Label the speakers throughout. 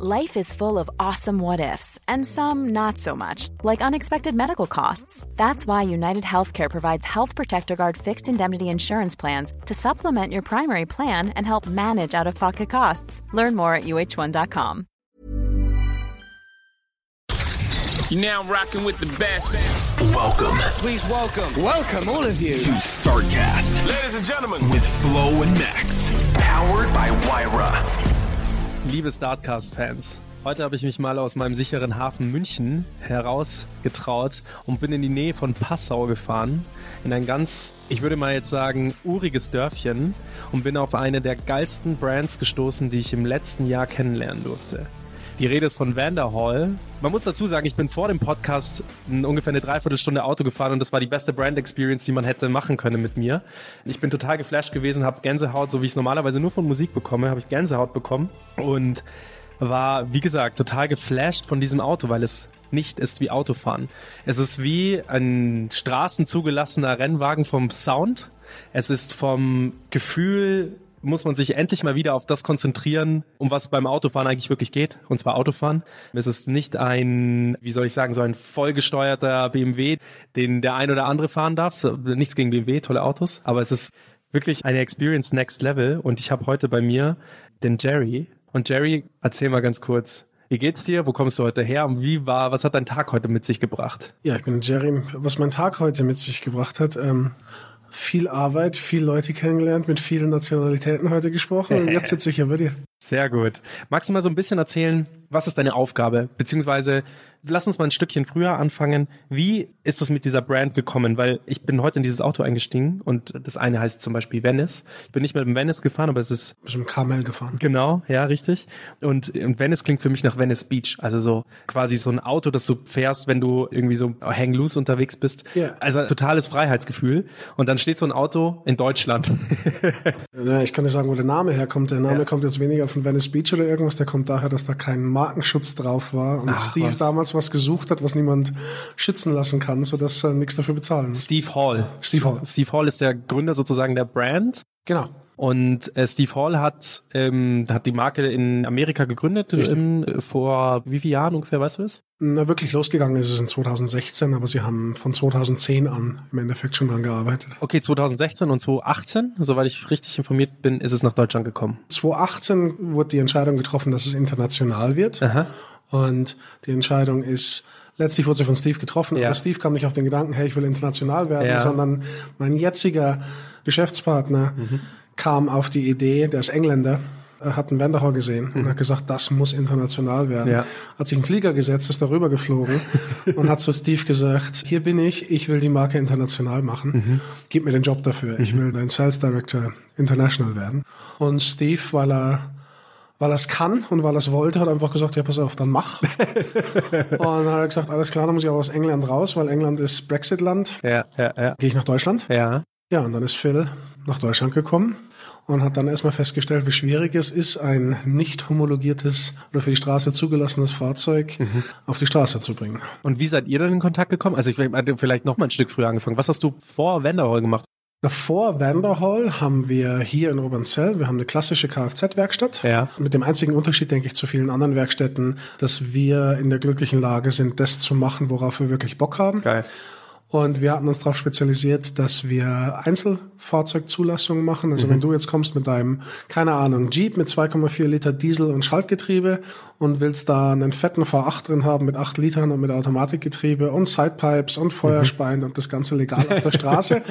Speaker 1: Life is full of awesome what ifs, and some not so much, like unexpected medical costs. That's why United Healthcare provides Health Protector Guard fixed indemnity insurance plans to supplement your primary plan and help manage out of pocket costs. Learn more at uh1.com.
Speaker 2: You're now rocking with the best.
Speaker 3: Welcome
Speaker 4: Please welcome, welcome all of you.
Speaker 3: to StarCast
Speaker 2: Ladies and gentlemen,
Speaker 3: with Flo and Max. Powered by Wyra.
Speaker 5: Liebe Startcast-Fans, heute habe ich mich mal aus meinem sicheren Hafen München herausgetraut und bin in die Nähe von Passau gefahren, in ein ganz, ich würde mal jetzt sagen, uriges Dörfchen und bin auf eine der geilsten Brands gestoßen, die ich im letzten Jahr kennenlernen durfte. Die Rede ist von Vanderhall. Man muss dazu sagen, ich bin vor dem Podcast ungefähr eine Dreiviertelstunde Auto gefahren und das war die beste Brand Experience, die man hätte machen können mit mir. Ich bin total geflasht gewesen, habe Gänsehaut, so wie ich es normalerweise nur von Musik bekomme, habe ich Gänsehaut bekommen und war, wie gesagt, total geflasht von diesem Auto, weil es nicht ist wie Autofahren. Es ist wie ein straßenzugelassener Rennwagen vom Sound. Es ist vom Gefühl, muss man sich endlich mal wieder auf das konzentrieren, um was beim Autofahren eigentlich wirklich geht, und zwar Autofahren. Es ist nicht ein, wie soll ich sagen, so ein vollgesteuerter BMW, den der ein oder andere fahren darf. Nichts gegen BMW, tolle Autos, aber es ist wirklich eine Experience Next Level und ich habe heute bei mir den Jerry. Und Jerry, erzähl mal ganz kurz, wie geht's dir? Wo kommst du heute her? Und wie war, was hat dein Tag heute mit sich gebracht?
Speaker 6: Ja, ich bin Jerry. Was mein Tag heute mit sich gebracht hat, ähm, viel Arbeit, viele Leute kennengelernt, mit vielen Nationalitäten heute gesprochen und jetzt sitze ich hier bei dir.
Speaker 5: Sehr gut. Magst du mal so ein bisschen erzählen, was ist deine Aufgabe? Beziehungsweise, lass uns mal ein Stückchen früher anfangen. Wie ist das mit dieser Brand gekommen? Weil ich bin heute in dieses Auto eingestiegen und das eine heißt zum Beispiel Venice. Ich bin nicht mit dem Venice gefahren, aber es ist
Speaker 6: Bist mit dem Carmel gefahren.
Speaker 5: Genau, ja, richtig. Und, und Venice klingt für mich nach Venice Beach. Also so quasi so ein Auto, das du fährst, wenn du irgendwie so hang loose unterwegs bist.
Speaker 6: Ja.
Speaker 5: Also totales Freiheitsgefühl. Und dann steht so ein Auto in Deutschland.
Speaker 6: Ja, ich kann dir sagen, wo der Name herkommt. Der Name
Speaker 5: Ja.
Speaker 6: kommt jetzt weniger von Venice Beach oder irgendwas. Der kommt daher, dass da kein Markenschutz drauf war und
Speaker 5: Ach,
Speaker 6: Steve
Speaker 5: was.
Speaker 6: damals was gesucht hat, was niemand schützen lassen kann, sodass er nichts dafür bezahlen muss.
Speaker 5: Steve Hall.
Speaker 6: Steve Hall.
Speaker 5: Steve Hall ist der Gründer sozusagen der Brand.
Speaker 6: Genau.
Speaker 5: Und äh, Steve Hall hat, ähm, hat die Marke in Amerika gegründet ähm, vor wie vielen Jahren ungefähr, weißt du es?
Speaker 6: Na, wirklich losgegangen ist es in 2016, aber sie haben von 2010 an im Endeffekt schon dran gearbeitet.
Speaker 5: Okay, 2016 und 2018, soweit ich richtig informiert bin, ist es nach Deutschland gekommen.
Speaker 6: 2018 wurde die Entscheidung getroffen, dass es international wird.
Speaker 5: Aha.
Speaker 6: Und die Entscheidung ist, letztlich wurde sie von Steve getroffen,
Speaker 5: Ja.
Speaker 6: aber Steve kam nicht auf den Gedanken, hey, ich will international werden,
Speaker 5: Ja.
Speaker 6: sondern mein jetziger Geschäftspartner
Speaker 5: Mhm.
Speaker 6: Kam auf die Idee, der ist Engländer, er hat einen Wanderhall gesehen und hat gesagt, das muss international werden.
Speaker 5: Mhm. Ja.
Speaker 6: Hat sich einen Flieger gesetzt, ist darüber geflogen und hat zu Steve gesagt, hier bin ich, ich will die Marke international machen.
Speaker 5: Mhm.
Speaker 6: Gib mir den Job dafür. Ich will dein Sales Director international werden. Und Steve, weil er weil er es kann und weil er es wollte, hat einfach gesagt, ja, pass auf, dann mach. und dann hat er gesagt, alles klar, dann muss ich auch aus England raus, weil England ist Brexit-Land.
Speaker 5: Ja, ja, ja.
Speaker 6: Gehe ich nach Deutschland?
Speaker 5: Ja.
Speaker 6: Ja, und dann ist Phil nach Deutschland gekommen und hat dann erstmal festgestellt, wie schwierig es ist, ein nicht homologiertes oder für die Straße zugelassenes Fahrzeug auf die Straße zu bringen.
Speaker 5: Und wie seid ihr dann in Kontakt gekommen? Also ich hatte vielleicht noch mal ein Stück früher angefangen. Was hast du vor Vanderhall gemacht?
Speaker 6: Vor Vanderhall haben wir hier in Obernzell, wir haben eine klassische Kfz-Werkstatt.
Speaker 5: Ja.
Speaker 6: Mit dem einzigen Unterschied, denke ich, zu vielen anderen Werkstätten, dass wir in der glücklichen Lage sind, das zu machen, worauf wir wirklich Bock haben.
Speaker 5: Geil.
Speaker 6: Und wir hatten uns darauf spezialisiert, dass wir Einzelfahrzeugzulassungen machen. Also wenn du jetzt kommst mit deinem, keine Ahnung, Jeep mit 2,4 Liter Diesel und Schaltgetriebe und willst da einen fetten V8 drin haben mit 8 Litern und mit Automatikgetriebe und Sidepipes und Feuerspeien und das Ganze legal auf der Straße,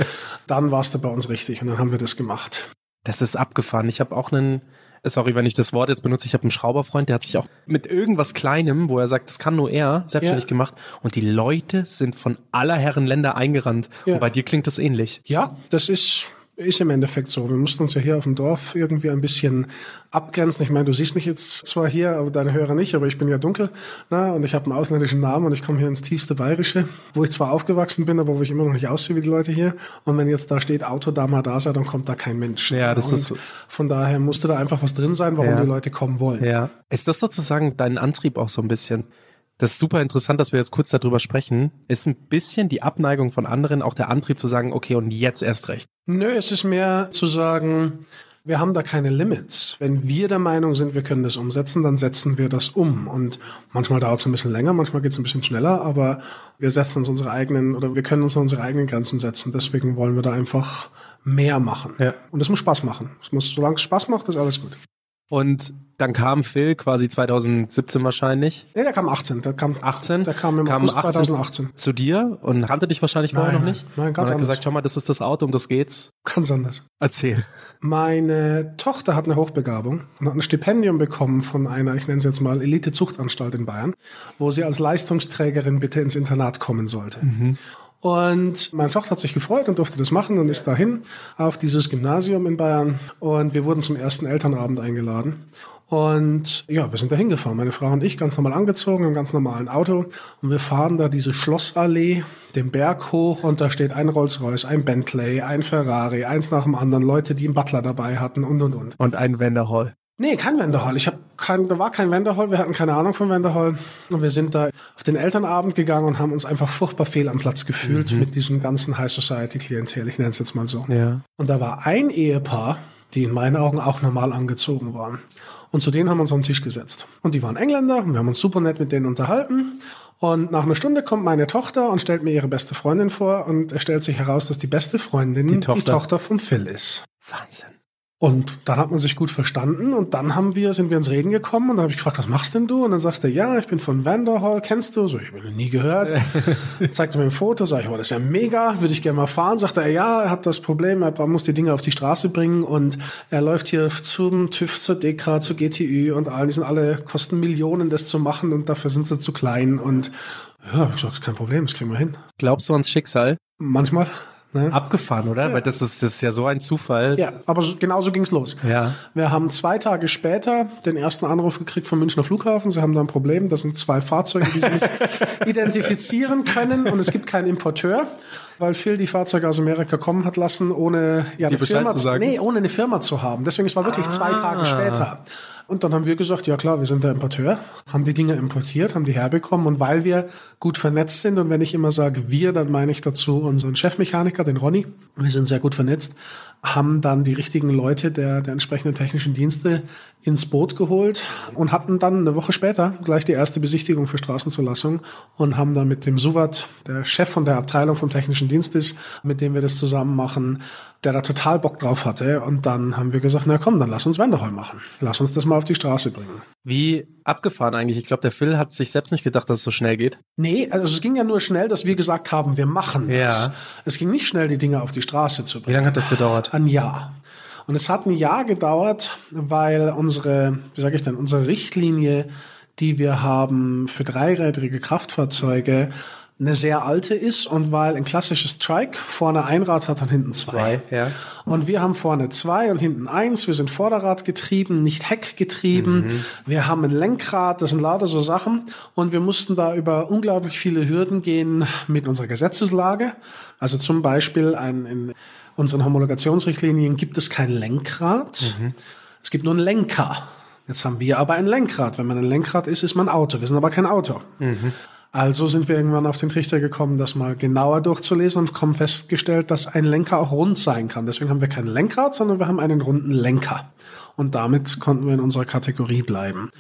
Speaker 6: dann warst du bei uns richtig und dann haben wir das gemacht.
Speaker 5: Das ist abgefahren. Ich habe auch einen, sorry, wenn ich das Wort jetzt benutze, ich habe einen Schrauberfreund, der hat sich auch mit irgendwas Kleinem, wo er sagt, das kann nur er, selbstständig
Speaker 6: Ja.
Speaker 5: gemacht. Und die Leute sind von aller Herren Länder eingerannt.
Speaker 6: Ja.
Speaker 5: Und bei dir klingt das ähnlich.
Speaker 6: Ja, das ist, ist im Endeffekt so. Wir mussten uns ja hier auf dem Dorf irgendwie ein bisschen abgrenzen. Ich meine, du siehst mich jetzt zwar hier, aber deine Hörer nicht, aber ich bin ja dunkel na, und ich habe einen ausländischen Namen und ich komme hier ins tiefste Bayerische, wo ich zwar aufgewachsen bin, aber wo ich immer noch nicht aussehe wie die Leute hier. Und wenn jetzt da steht Auto Dama Dasa, dann kommt da kein Mensch.
Speaker 5: Ja, das
Speaker 6: und
Speaker 5: ist-
Speaker 6: Von daher musste da einfach was drin sein, warum
Speaker 5: Ja.
Speaker 6: die Leute kommen wollen.
Speaker 5: Ja. Ist das sozusagen dein Antrieb auch so ein bisschen? Das ist super interessant, dass wir jetzt kurz darüber sprechen. Ist ein bisschen die Abneigung von anderen auch der Antrieb zu sagen, okay, und jetzt erst recht.
Speaker 6: Nö, es ist mehr zu sagen, wir haben da keine Limits. Wenn wir der Meinung sind, wir können das umsetzen, dann setzen wir das um. Und manchmal dauert es ein bisschen länger, manchmal geht es ein bisschen schneller, aber wir setzen uns unsere eigenen oder wir können uns unsere eigenen Grenzen setzen. Deswegen wollen wir da einfach mehr machen.
Speaker 5: Ja.
Speaker 6: Und es muss Spaß machen. Es muss, solange es Spaß macht, ist alles gut.
Speaker 5: Und dann kam Phil quasi 2017 wahrscheinlich.
Speaker 6: Nee, der kam 18. Der kam
Speaker 5: 18?
Speaker 6: Der kam im
Speaker 5: Kam
Speaker 6: August
Speaker 5: 18
Speaker 6: 2018.
Speaker 5: Zu dir und kannte dich wahrscheinlich vorher
Speaker 6: Nein,
Speaker 5: noch nicht?
Speaker 6: Nein, ganz
Speaker 5: und hat
Speaker 6: anders.
Speaker 5: gesagt, schau mal, das ist das Auto, um das geht's.
Speaker 6: Ganz anders.
Speaker 5: Erzähl.
Speaker 6: Meine Tochter hat eine Hochbegabung und hat ein Stipendium bekommen von einer, ich nenne es jetzt mal Elite-Zuchtanstalt in Bayern, wo sie als Leistungsträgerin bitte ins Internat kommen sollte. Und meine Tochter hat sich gefreut und durfte das machen und ist dahin auf dieses Gymnasium in Bayern. Und wir wurden zum ersten Elternabend eingeladen. Und ja, wir sind da hingefahren, meine Frau und ich, ganz normal angezogen, im ganz normalen Auto. Und wir fahren da diese Schlossallee, den Berg hoch und da steht ein Rolls-Royce, ein Bentley, ein Ferrari, eins nach dem anderen, Leute, die einen Butler dabei hatten und, und, und.
Speaker 5: Und ein Vanderhall.
Speaker 6: Nee, kein Wenderhall. Ich habe kein, da war kein Wenderhall. Wir hatten keine Ahnung von Wenderhall. Und wir sind da auf den Elternabend gegangen und haben uns einfach furchtbar fehl am Platz gefühlt mit diesem ganzen High Society Klientel. Ich nenne es jetzt mal so.
Speaker 5: Ja.
Speaker 6: Und da war ein Ehepaar, die in meinen Augen auch normal angezogen waren. Und zu denen haben wir uns am Tisch gesetzt. Und die waren Engländer und wir haben uns super nett mit denen unterhalten. Und nach einer Stunde kommt meine Tochter und stellt mir ihre beste Freundin vor und es stellt sich heraus, dass die beste Freundin die
Speaker 5: Tochter.
Speaker 6: Tochter, von Phil ist.
Speaker 5: Wahnsinn.
Speaker 6: Und dann hat man sich gut verstanden und dann haben wir, sind wir ins Reden gekommen und dann habe ich gefragt, was machst denn du? Und dann sagst er, ja, ich bin von Vanderhall, kennst du? So, ich habe ihn noch nie gehört. Zeigte mir ein Foto, sag ich, wow, das ist ja mega, würde ich gerne mal fahren. Sagt er, ja, er hat das Problem, er muss die Dinge auf die Straße bringen und er läuft hier zum TÜV, zur DEKRA, zur GTÜ und allen, die sind alle, kosten Millionen, das zu machen und dafür sind sie zu klein und ja, ich gesagt, kein Problem, das kriegen wir hin.
Speaker 5: Glaubst du ans Schicksal?
Speaker 6: Manchmal, ne?
Speaker 5: Abgefahren, oder? Weil das ist, das ist ja so ein Zufall.
Speaker 6: Ja, aber so, genau so ging's los.
Speaker 5: Ja.
Speaker 6: Wir haben zwei Tage später den ersten Anruf gekriegt vom Münchner Flughafen. Sie haben da ein Problem. Das sind zwei Fahrzeuge, die sie nicht identifizieren können und es gibt keinen Importeur, weil Phil die Fahrzeuge aus Amerika kommen hat lassen, ohne ja, eine
Speaker 5: Bescheid
Speaker 6: Firma
Speaker 5: zu sagen?
Speaker 6: Nee, ohne eine Firma zu haben. Deswegen es war wirklich zwei
Speaker 5: Ah.
Speaker 6: Tage später. Und dann haben wir gesagt, ja klar, wir sind der Importeur, haben die Dinge importiert, haben die herbekommen. Und weil wir gut vernetzt sind und wenn ich immer sage wir, dann meine ich dazu unseren Chefmechaniker, den Ronny, wir sind sehr gut vernetzt, haben dann die richtigen Leute der, der entsprechenden technischen Dienste ins Boot geholt und hatten dann eine Woche später gleich die erste Besichtigung für Straßenzulassung und haben dann mit dem Suvat, der Chef von der Abteilung vom technischen Dienst ist, mit dem wir das zusammen machen, der da total Bock drauf hatte. Und dann haben wir gesagt, na komm, dann lass uns Wenderhall machen. Lass uns das mal auf die Straße bringen.
Speaker 5: Wie abgefahren eigentlich. Ich glaube, der Phil hat sich selbst nicht gedacht, dass es so schnell geht.
Speaker 6: Nee, also es ging ja nur schnell, dass wir gesagt haben, wir machen das.
Speaker 5: Ja.
Speaker 6: Es ging nicht schnell, die Dinge auf die Straße zu
Speaker 5: Wie
Speaker 6: bringen.
Speaker 5: lange hat das gedauert?
Speaker 6: Ein Jahr. Und es hat ein Jahr gedauert, weil unsere, wie sage ich denn, unsere Richtlinie, die wir haben für dreirädrige Kraftfahrzeuge, eine sehr alte ist und weil ein klassisches Trike vorne ein Rad hat und hinten zwei.
Speaker 5: Zwei, ja.
Speaker 6: Und wir haben vorne zwei und hinten eins. Wir sind Vorderrad getrieben, nicht Heck getrieben. Wir haben ein Lenkrad, das sind lauter so Sachen. Und wir mussten da über unglaublich viele Hürden gehen mit unserer Gesetzeslage. Also zum Beispiel ein, in unseren Homologationsrichtlinien gibt es kein Lenkrad. Es gibt nur einen Lenker. Jetzt haben wir aber ein Lenkrad. Wenn man ein Lenkrad ist, ist man Auto. Wir sind aber kein Auto. Also sind wir irgendwann auf den Trichter gekommen, das mal genauer durchzulesen und haben festgestellt, dass ein Lenker auch rund sein kann. Deswegen haben wir kein Lenkrad, sondern wir haben einen runden Lenker. Und damit konnten wir in unserer Kategorie bleiben.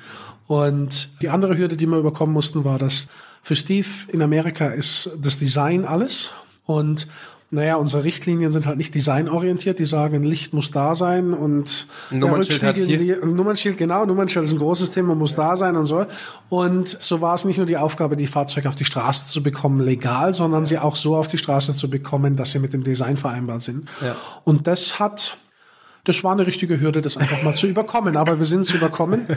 Speaker 6: Und die andere Hürde, die wir überkommen mussten, war, dass für Steve in Amerika ist das Design alles. Und naja, unsere Richtlinien sind halt nicht designorientiert. Die sagen, Licht muss da sein und
Speaker 5: Nummernschild hat hier-
Speaker 6: die- Nummernschild, genau, Nummernschild ist ein großes Thema, muss da sein und so. Und so war es nicht nur die Aufgabe, die Fahrzeuge auf die Straße zu bekommen, legal, sondern sie auch so auf die Straße zu bekommen, dass sie mit dem Design vereinbar sind.
Speaker 5: Ja.
Speaker 6: Und das hat, das war eine richtige Hürde, das einfach mal zu überkommen. Aber wir sind es überkommen.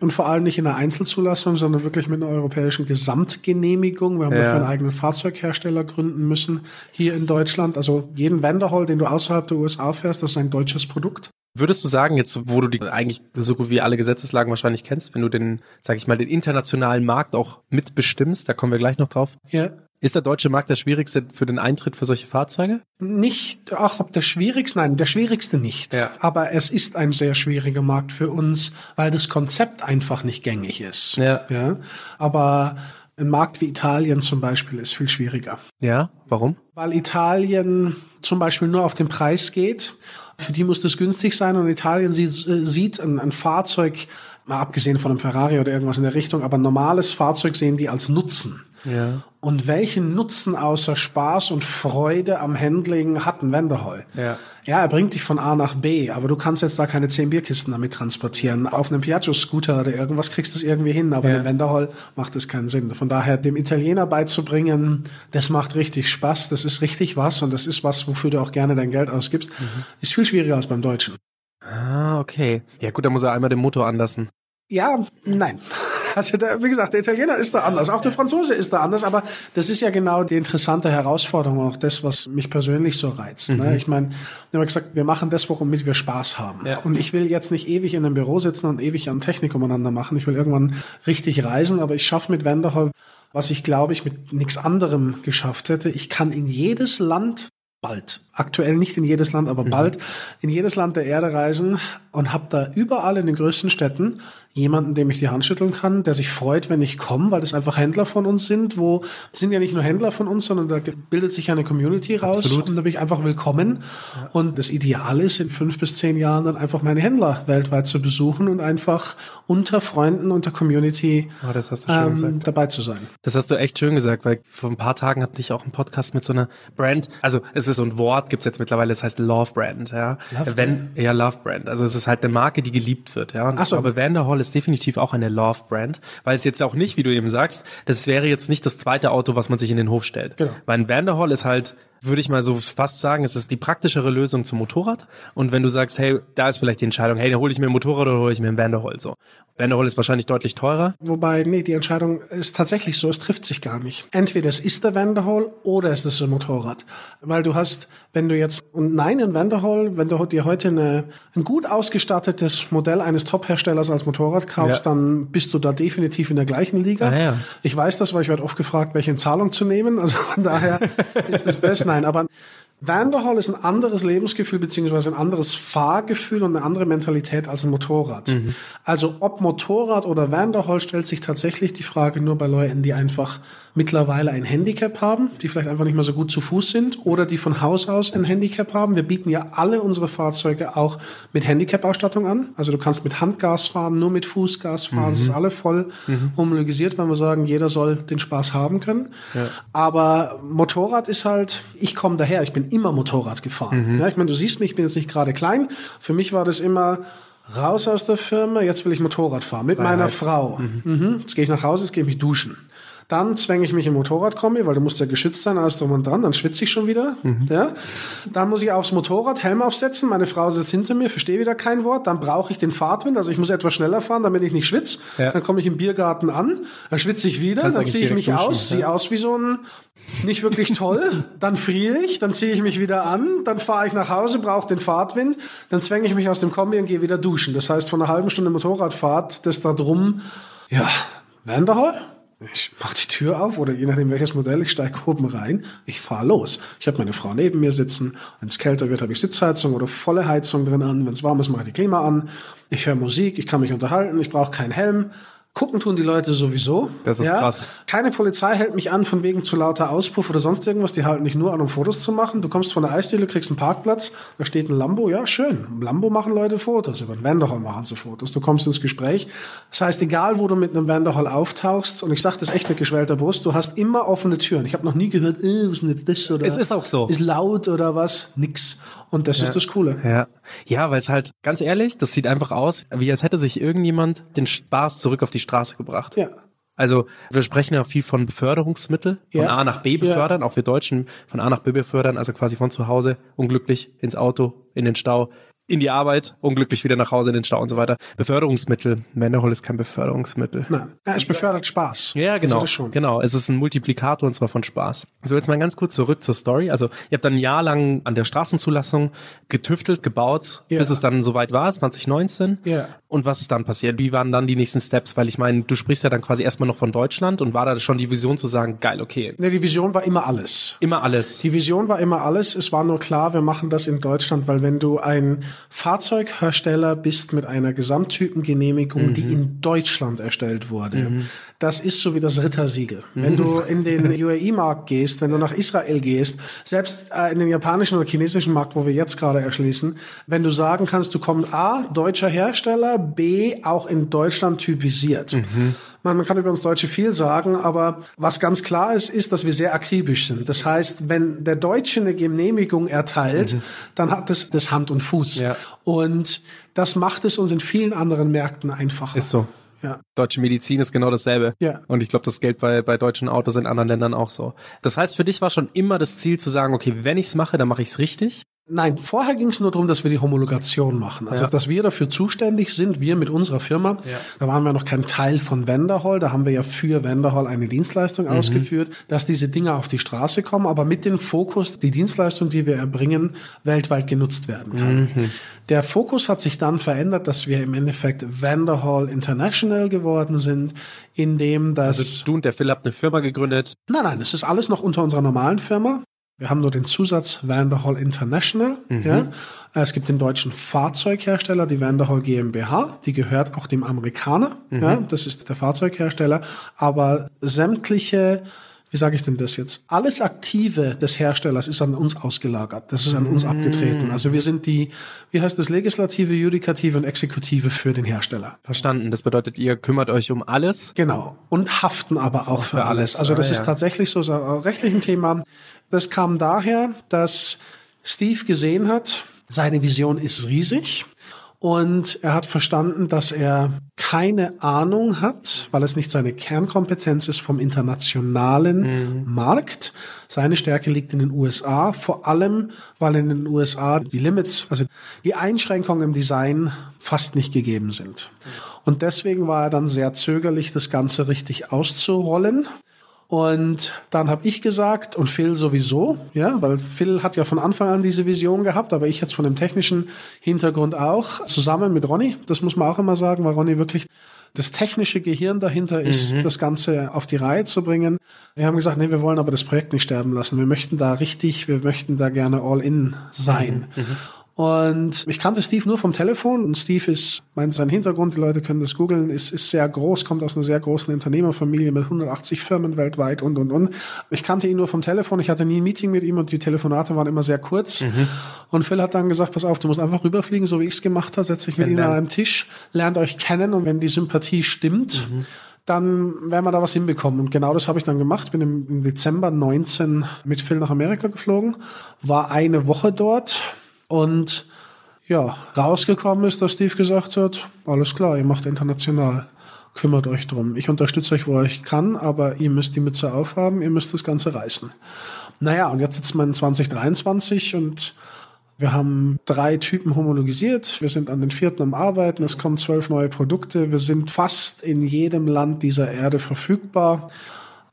Speaker 6: Und vor allem nicht in einer Einzelzulassung, sondern wirklich mit einer europäischen Gesamtgenehmigung. Wir haben
Speaker 5: Ja.
Speaker 6: dafür einen eigenen Fahrzeughersteller gründen müssen hier in Deutschland. Also jeden Vanderhall, den du außerhalb der USA fährst, das ist ein deutsches Produkt.
Speaker 5: Würdest du sagen, jetzt, wo du die eigentlich so gut wie alle Gesetzeslagen wahrscheinlich kennst, wenn du den, sag ich mal, den internationalen Markt auch mitbestimmst, da kommen wir gleich noch drauf,
Speaker 6: Ja.
Speaker 5: Ist der deutsche Markt der schwierigste für den Eintritt für solche Fahrzeuge?
Speaker 6: Nicht, ach, ob der schwierigste, nein, der schwierigste nicht.
Speaker 5: Ja.
Speaker 6: Aber es ist ein sehr schwieriger Markt für uns, weil das Konzept einfach nicht gängig ist.
Speaker 5: Ja.
Speaker 6: ja. Aber Ein Markt wie Italien zum Beispiel ist viel schwieriger.
Speaker 5: Ja, warum?
Speaker 6: Weil Italien zum Beispiel nur auf den Preis geht. Für die muss das günstig sein und Italien sieht, äh, sieht ein, ein Fahrzeug, mal abgesehen von einem Ferrari oder irgendwas in der Richtung, aber ein normales Fahrzeug sehen die als Nutzen.
Speaker 5: Ja.
Speaker 6: Und welchen Nutzen außer Spaß und Freude am Handling hat ein Wanderhall?
Speaker 5: Ja.
Speaker 6: Ja, er bringt dich von A nach B, aber du kannst jetzt da keine zehn Bierkisten damit transportieren. Auf einem Piaggio-Scooter oder irgendwas kriegst du es irgendwie hin, aber
Speaker 5: Ja.
Speaker 6: in einem Wanderhall macht das keinen Sinn. Von daher, dem Italiener beizubringen, das macht richtig Spaß, das ist richtig was und das ist was, wofür du auch gerne dein Geld ausgibst,
Speaker 5: Mhm.
Speaker 6: ist viel schwieriger als beim Deutschen.
Speaker 5: Ah, okay. Ja gut, da muss er einmal den Motor anlassen.
Speaker 6: Ja, nein. Also da, wie gesagt, der Italiener ist da anders, auch der Franzose ist da anders, aber das ist ja genau die interessante Herausforderung, auch das, was mich persönlich so reizt. Ne? Ich meine, wir haben gesagt, wir machen das, womit wir Spaß haben.
Speaker 5: Ja.
Speaker 6: Und ich will jetzt nicht ewig in einem Büro sitzen und ewig an Technik umeinander machen. Ich will irgendwann richtig reisen, aber ich schaffe mit Wanderhall, was ich glaube ich mit nichts anderem geschafft hätte. Ich kann in jedes Land bald, aktuell nicht in jedes Land, aber bald in jedes Land der Erde reisen und habe da überall in den größten Städten jemanden, dem ich die Hand schütteln kann, der sich freut, wenn ich komme, weil das einfach Händler von uns sind, wo das sind ja nicht nur Händler von uns, sondern da bildet sich eine Community raus
Speaker 5: Absolut.
Speaker 6: und da bin ich einfach willkommen. Und das Ideal ist, in fünf bis zehn Jahren dann einfach meine Händler weltweit zu besuchen und einfach unter Freunden, unter Community
Speaker 5: Ah, das hast du schön
Speaker 6: ähm,
Speaker 5: gesagt.
Speaker 6: dabei zu sein.
Speaker 5: Das hast du echt schön gesagt, weil vor ein paar Tagen hatte ich auch einen Podcast mit so einer Brand. Also es ist so ein Wort, gibt's jetzt mittlerweile, es heißt Love Brand, ja.
Speaker 6: Love
Speaker 5: Wenn, ja, Love Brand. Also es ist halt eine Marke, die geliebt wird, ja. Und
Speaker 6: Ach so.
Speaker 5: Aber Vanderhall ist definitiv auch eine Love Brand, weil es jetzt auch nicht, wie du eben sagst, das wäre jetzt nicht das zweite Auto, was man sich in den Hof stellt.
Speaker 6: Genau.
Speaker 5: Weil ein Vanderhall ist halt, würde ich mal so fast sagen, es ist die praktischere Lösung zum Motorrad. Und wenn du sagst, hey, da ist vielleicht die Entscheidung, hey, da hole ich mir ein Motorrad oder hole ich mir ein Vanderhall so. Vanderhall ist wahrscheinlich deutlich teurer.
Speaker 6: Wobei, nee, die Entscheidung ist tatsächlich so, es trifft sich gar nicht. Entweder es ist der Wanderhall oder es ist ein Motorrad. Weil du hast, wenn du jetzt, und nein, ein Wanderhall, wenn du dir heute eine, ein gut ausgestattetes Modell eines Top-Herstellers als Motorrad kaufst,
Speaker 5: Ja.
Speaker 6: dann bist du da definitiv in der gleichen Liga.
Speaker 5: Ah, ja.
Speaker 6: Ich weiß das, weil ich werde oft gefragt, welche in Zahlung zu nehmen. Also von daher ist es das. Nein, aber Vanderhall ist ein anderes Lebensgefühl beziehungsweise ein anderes Fahrgefühl und eine andere Mentalität als ein Motorrad. Also ob Motorrad oder Vanderhall stellt sich tatsächlich die Frage nur bei Leuten, die einfach mittlerweile ein Handicap haben, die vielleicht einfach nicht mehr so gut zu Fuß sind oder die von Haus aus ein Handicap haben. Wir bieten ja alle unsere Fahrzeuge auch mit Handicap-Ausstattung an. Also du kannst mit Handgas fahren, nur mit Fußgas fahren. Es ist alle voll homologisiert, weil wir sagen, jeder soll den Spaß haben können. Aber Motorrad ist halt, ich komme daher, ich bin immer Motorrad gefahren. Ja, ich meine, du siehst mich, ich bin jetzt nicht gerade klein. Für mich war das immer raus aus der Firma, jetzt will ich Motorrad fahren mit meiner Frau. Mhm. Jetzt gehe ich nach Hause, jetzt gehe ich mich duschen. Dann zwänge ich mich im Motorradkombi, weil du musst ja geschützt sein, alles drum und dran, dann schwitze ich schon wieder. Ja. Dann muss ich aufs Motorrad, Helm aufsetzen, meine Frau sitzt hinter mir, verstehe wieder kein Wort, dann brauche ich den Fahrtwind, also ich muss etwas schneller fahren, damit ich nicht schwitze.
Speaker 5: Ja.
Speaker 6: Dann komme ich im Biergarten an, dann schwitze ich wieder,
Speaker 5: Kannst
Speaker 6: dann ziehe ich mich
Speaker 5: duschen,
Speaker 6: aus,
Speaker 5: ja.
Speaker 6: sehe aus wie so ein nicht wirklich toll, dann friere ich, dann ziehe ich mich wieder an, dann fahre ich nach Hause, brauche den Fahrtwind, dann zwänge ich mich aus dem Kombi und gehe wieder duschen. Das heißt, von einer halben Stunde Motorradfahrt, das da drum, ja, Wanderhall? Ich mach die Tür auf oder je nachdem welches Modell, ich steige oben rein, ich fahre los. Ich habe meine Frau neben mir sitzen, wenn es kälter wird, habe ich Sitzheizung oder volle Heizung drin an, wenn es warm ist, mache ich die Klima an, ich höre Musik, ich kann mich unterhalten, ich brauche keinen Helm. Gucken tun die Leute sowieso.
Speaker 5: Das ist krass.
Speaker 6: Keine Polizei hält mich an von wegen zu lauter Auspuff oder sonst irgendwas. Die halten dich nur an, um Fotos zu machen. Du kommst von der Eisdiele, kriegst einen Parkplatz, da steht ein Lambo. Ja, schön. Im Lambo machen Leute Fotos. Über den Wanderhall machen sie Fotos. Du kommst ins Gespräch. Das heißt, egal wo du mit einem Wanderhall auftauchst, und ich sage das echt mit geschwellter Brust, du hast immer offene Türen. Ich habe noch nie gehört, äh, was ist denn jetzt das? Oder
Speaker 5: Es ist auch so.
Speaker 6: Ist laut oder was? Nix. Und das ist das Coole.
Speaker 5: Ja, ja, weil es halt, ganz ehrlich, das sieht einfach aus, wie als hätte sich irgendjemand den Spaß zurück auf die Straße gebracht.
Speaker 6: Ja.
Speaker 5: Also wir sprechen ja viel von Beförderungsmittel, von
Speaker 6: Ja.
Speaker 5: A nach B befördern, auch wir Deutschen von A nach B befördern, also quasi von zu Hause unglücklich ins Auto, in den Stau, in die Arbeit, unglücklich wieder nach Hause in den Stau und so weiter. Beförderungsmittel, Männerhol ist kein Beförderungsmittel.
Speaker 6: Nein. Ja, es befördert Spaß.
Speaker 5: Ja, genau. Genau. Es ist ein Multiplikator und zwar von Spaß. So, jetzt mal ganz kurz zurück zur Story. Also, ihr habt dann ein Jahr lang an der Straßenzulassung getüftelt, gebaut,
Speaker 6: Ja.
Speaker 5: bis es dann soweit war, 2019.
Speaker 6: Ja.
Speaker 5: Und was ist dann passiert? Wie waren dann die nächsten Steps? Weil ich meine, du sprichst ja dann quasi erstmal noch von Deutschland und war da schon die Vision zu sagen, geil, okay,
Speaker 6: Nee, die Vision war immer alles.
Speaker 5: immer alles.
Speaker 6: Die Vision war immer alles. Es war nur klar, wir machen das in Deutschland, weil wenn du ein Fahrzeughersteller bist mit einer Gesamttypengenehmigung, die in Deutschland erstellt wurde. Das ist so wie das Rittersiegel. Wenn du in den UAE-Markt gehst, wenn du nach Israel gehst, selbst äh, in den japanischen oder chinesischen Markt, wo wir jetzt gerade erschließen, wenn du sagen kannst, du kommst A, deutscher Hersteller, B, auch in Deutschland typisiert. Man, man kann über uns Deutsche viel sagen, aber was ganz klar ist, ist, dass wir sehr akribisch sind. Das heißt, wenn der Deutsche eine Genehmigung erteilt, dann hat es das Hand und Fuß.
Speaker 5: Ja.
Speaker 6: Und das macht es uns in vielen anderen Märkten einfacher.
Speaker 5: Ist so.
Speaker 6: Ja.
Speaker 5: Deutsche Medizin ist genau dasselbe.
Speaker 6: Ja.
Speaker 5: Und ich glaube, das gilt bei, bei deutschen Autos in anderen Ländern auch so. Das heißt, für dich war schon immer das Ziel zu sagen, okay, wenn ich's mache, dann mache ich's richtig.
Speaker 6: Nein, vorher ging es nur darum, dass wir die Homologation machen. Also,
Speaker 5: Ja.
Speaker 6: dass wir dafür zuständig sind, wir mit unserer Firma.
Speaker 5: Ja.
Speaker 6: Da waren wir noch kein Teil von Vanderhall. Da haben wir ja für Vanderhall eine Dienstleistung
Speaker 5: Mhm.
Speaker 6: ausgeführt, dass diese Dinge auf die Straße kommen, aber mit dem Fokus, die Dienstleistung, die wir erbringen, weltweit genutzt werden kann.
Speaker 5: Mhm.
Speaker 6: Der Fokus hat sich dann verändert, dass wir im Endeffekt Vanderhall International geworden sind, in dem das...
Speaker 5: Also du und der Phil habt eine Firma gegründet.
Speaker 6: Nein, nein, es ist alles noch unter unserer normalen Firma. Wir haben nur den Zusatz Vanderhall International. Ja. Es gibt den deutschen Fahrzeughersteller, die Vanderhall GmbH. Die gehört auch dem Amerikaner. Ja. Das ist der Fahrzeughersteller. Aber sämtliche, wie sage ich denn das jetzt? Alles Aktive des Herstellers ist an uns ausgelagert. Das ist an uns abgetreten. Also wir sind die, wie heißt das, Legislative, Judikative und Exekutive für den Hersteller.
Speaker 5: Verstanden. Das bedeutet, ihr kümmert euch um alles.
Speaker 6: Genau. Und haften aber auch für, alles. Also das
Speaker 5: Ah,
Speaker 6: ist
Speaker 5: ja.
Speaker 6: tatsächlich so so ein rechtlichen Thema. Das kam daher, dass Steve gesehen hat, seine Vision ist riesig. Und er hat verstanden, dass er keine Ahnung hat, weil es nicht seine Kernkompetenz ist vom internationalen Markt. Seine Stärke liegt in den USA, vor allem, weil in den USA die Limits, also die Einschränkungen im Design fast nicht gegeben sind. Und deswegen war er dann sehr zögerlich, das Ganze richtig auszurollen. Und dann habe ich gesagt, und Phil sowieso, ja, weil Phil hat ja von Anfang an diese Vision gehabt, aber ich jetzt von dem technischen Hintergrund auch, zusammen mit Ronny, das muss man auch immer sagen, weil Ronny wirklich das technische Gehirn dahinter ist, das Ganze auf die Reihe zu bringen. Wir haben gesagt, nee, wir wollen aber das Projekt nicht sterben lassen. Wir möchten da richtig, wir möchten da gerne all in sein. Und ich kannte Steve nur vom Telefon und Steve ist, mein, sein Hintergrund, die Leute können das googeln, ist, ist sehr groß, kommt aus einer sehr großen Unternehmerfamilie mit 180 Firmen weltweit und, und, und. Ich kannte ihn nur vom Telefon, ich hatte nie ein Meeting mit ihm und die Telefonate waren immer sehr kurz. Und Phil hat dann gesagt, pass auf, du musst einfach rüberfliegen, so wie ich es gemacht habe, setz dich mit ihm an einem Tisch, lernt euch kennen und wenn die Sympathie stimmt, dann werden wir da was hinbekommen. Und genau das habe ich dann gemacht. Bin im Dezember 19 mit Phil nach Amerika geflogen, war eine Woche dort und ja, rausgekommen ist, dass Steve gesagt hat, alles klar, ihr macht international. Kümmert euch drum. Ich unterstütze euch, wo ich kann, aber ihr müsst die Mütze aufhaben, ihr müsst das Ganze reißen. Naja, und jetzt sitzen wir in 2023 und wir haben drei Typen homologisiert. Wir sind an den vierten am Arbeiten. Es kommen zwölf neue Produkte. Wir sind fast in jedem Land dieser Erde verfügbar.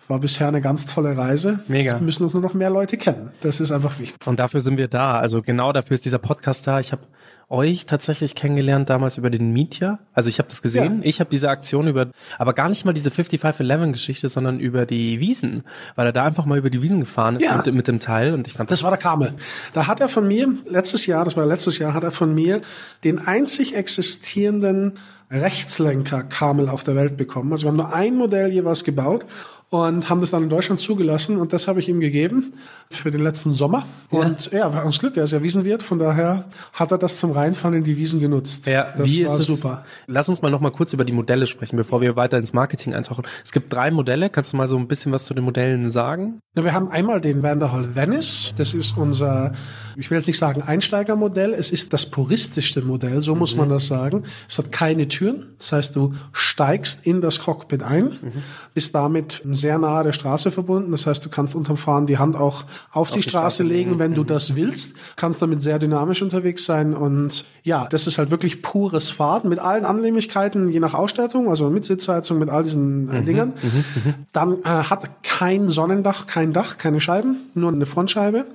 Speaker 6: War bisher eine ganz tolle Reise.
Speaker 5: Mega.
Speaker 6: Jetzt müssen uns nur noch mehr Leute kennen. Das ist einfach wichtig.
Speaker 5: Und dafür sind wir da. Also genau dafür ist dieser Podcast da. Ich habe euch tatsächlich kennengelernt damals über den Media. Also ich habe das gesehen.
Speaker 6: Ja.
Speaker 5: Ich habe diese Aktion über, aber gar nicht mal diese 5511-Geschichte, sondern über die Wiesen, weil er da einfach mal über die Wiesen gefahren ist
Speaker 6: Ja.
Speaker 5: mit, mit dem Teil. Und ich fand
Speaker 6: Das war der Kamel. Da hat er von mir, letztes Jahr, das war letztes Jahr, hat er von mir den einzig existierenden Rechtslenker Kamel auf der Welt bekommen. Also wir haben nur ein Modell jeweils gebaut und haben das dann in Deutschland zugelassen und das habe ich ihm gegeben für den letzten Sommer. Und ja, haben uns Glück, er ist ja Wiesenwirt, von daher hat er das zum Reinfahren in die Wiesen genutzt.
Speaker 5: Ja,
Speaker 6: das
Speaker 5: wie
Speaker 6: war
Speaker 5: ist es?
Speaker 6: super.
Speaker 5: Lass uns mal noch mal kurz über die Modelle sprechen, bevor wir weiter ins Marketing eintauchen. Es gibt drei Modelle. Kannst du mal so ein bisschen was zu den Modellen sagen?
Speaker 6: Na, wir haben einmal den Vanderhall Venice. Das ist unser, ich will jetzt nicht sagen Einsteigermodell. Es ist das puristischste Modell, so muss man das sagen. Es hat keine Türen. Das heißt, du steigst in das Cockpit ein, bist damit sehr nahe der Straße verbunden. Das heißt, du kannst unterm Fahren die Hand auch auf, die,
Speaker 5: die
Speaker 6: Straße
Speaker 5: Straße
Speaker 6: legen, wenn du das willst. Kannst damit sehr dynamisch unterwegs sein. Und ja, das ist halt wirklich pures Fahren mit allen Annehmlichkeiten, je nach Ausstattung, also mit Sitzheizung, mit all diesen äh, Dingern. Dann äh, hat kein Sonnendach, kein Dach, keine Scheiben, nur eine Frontscheibe.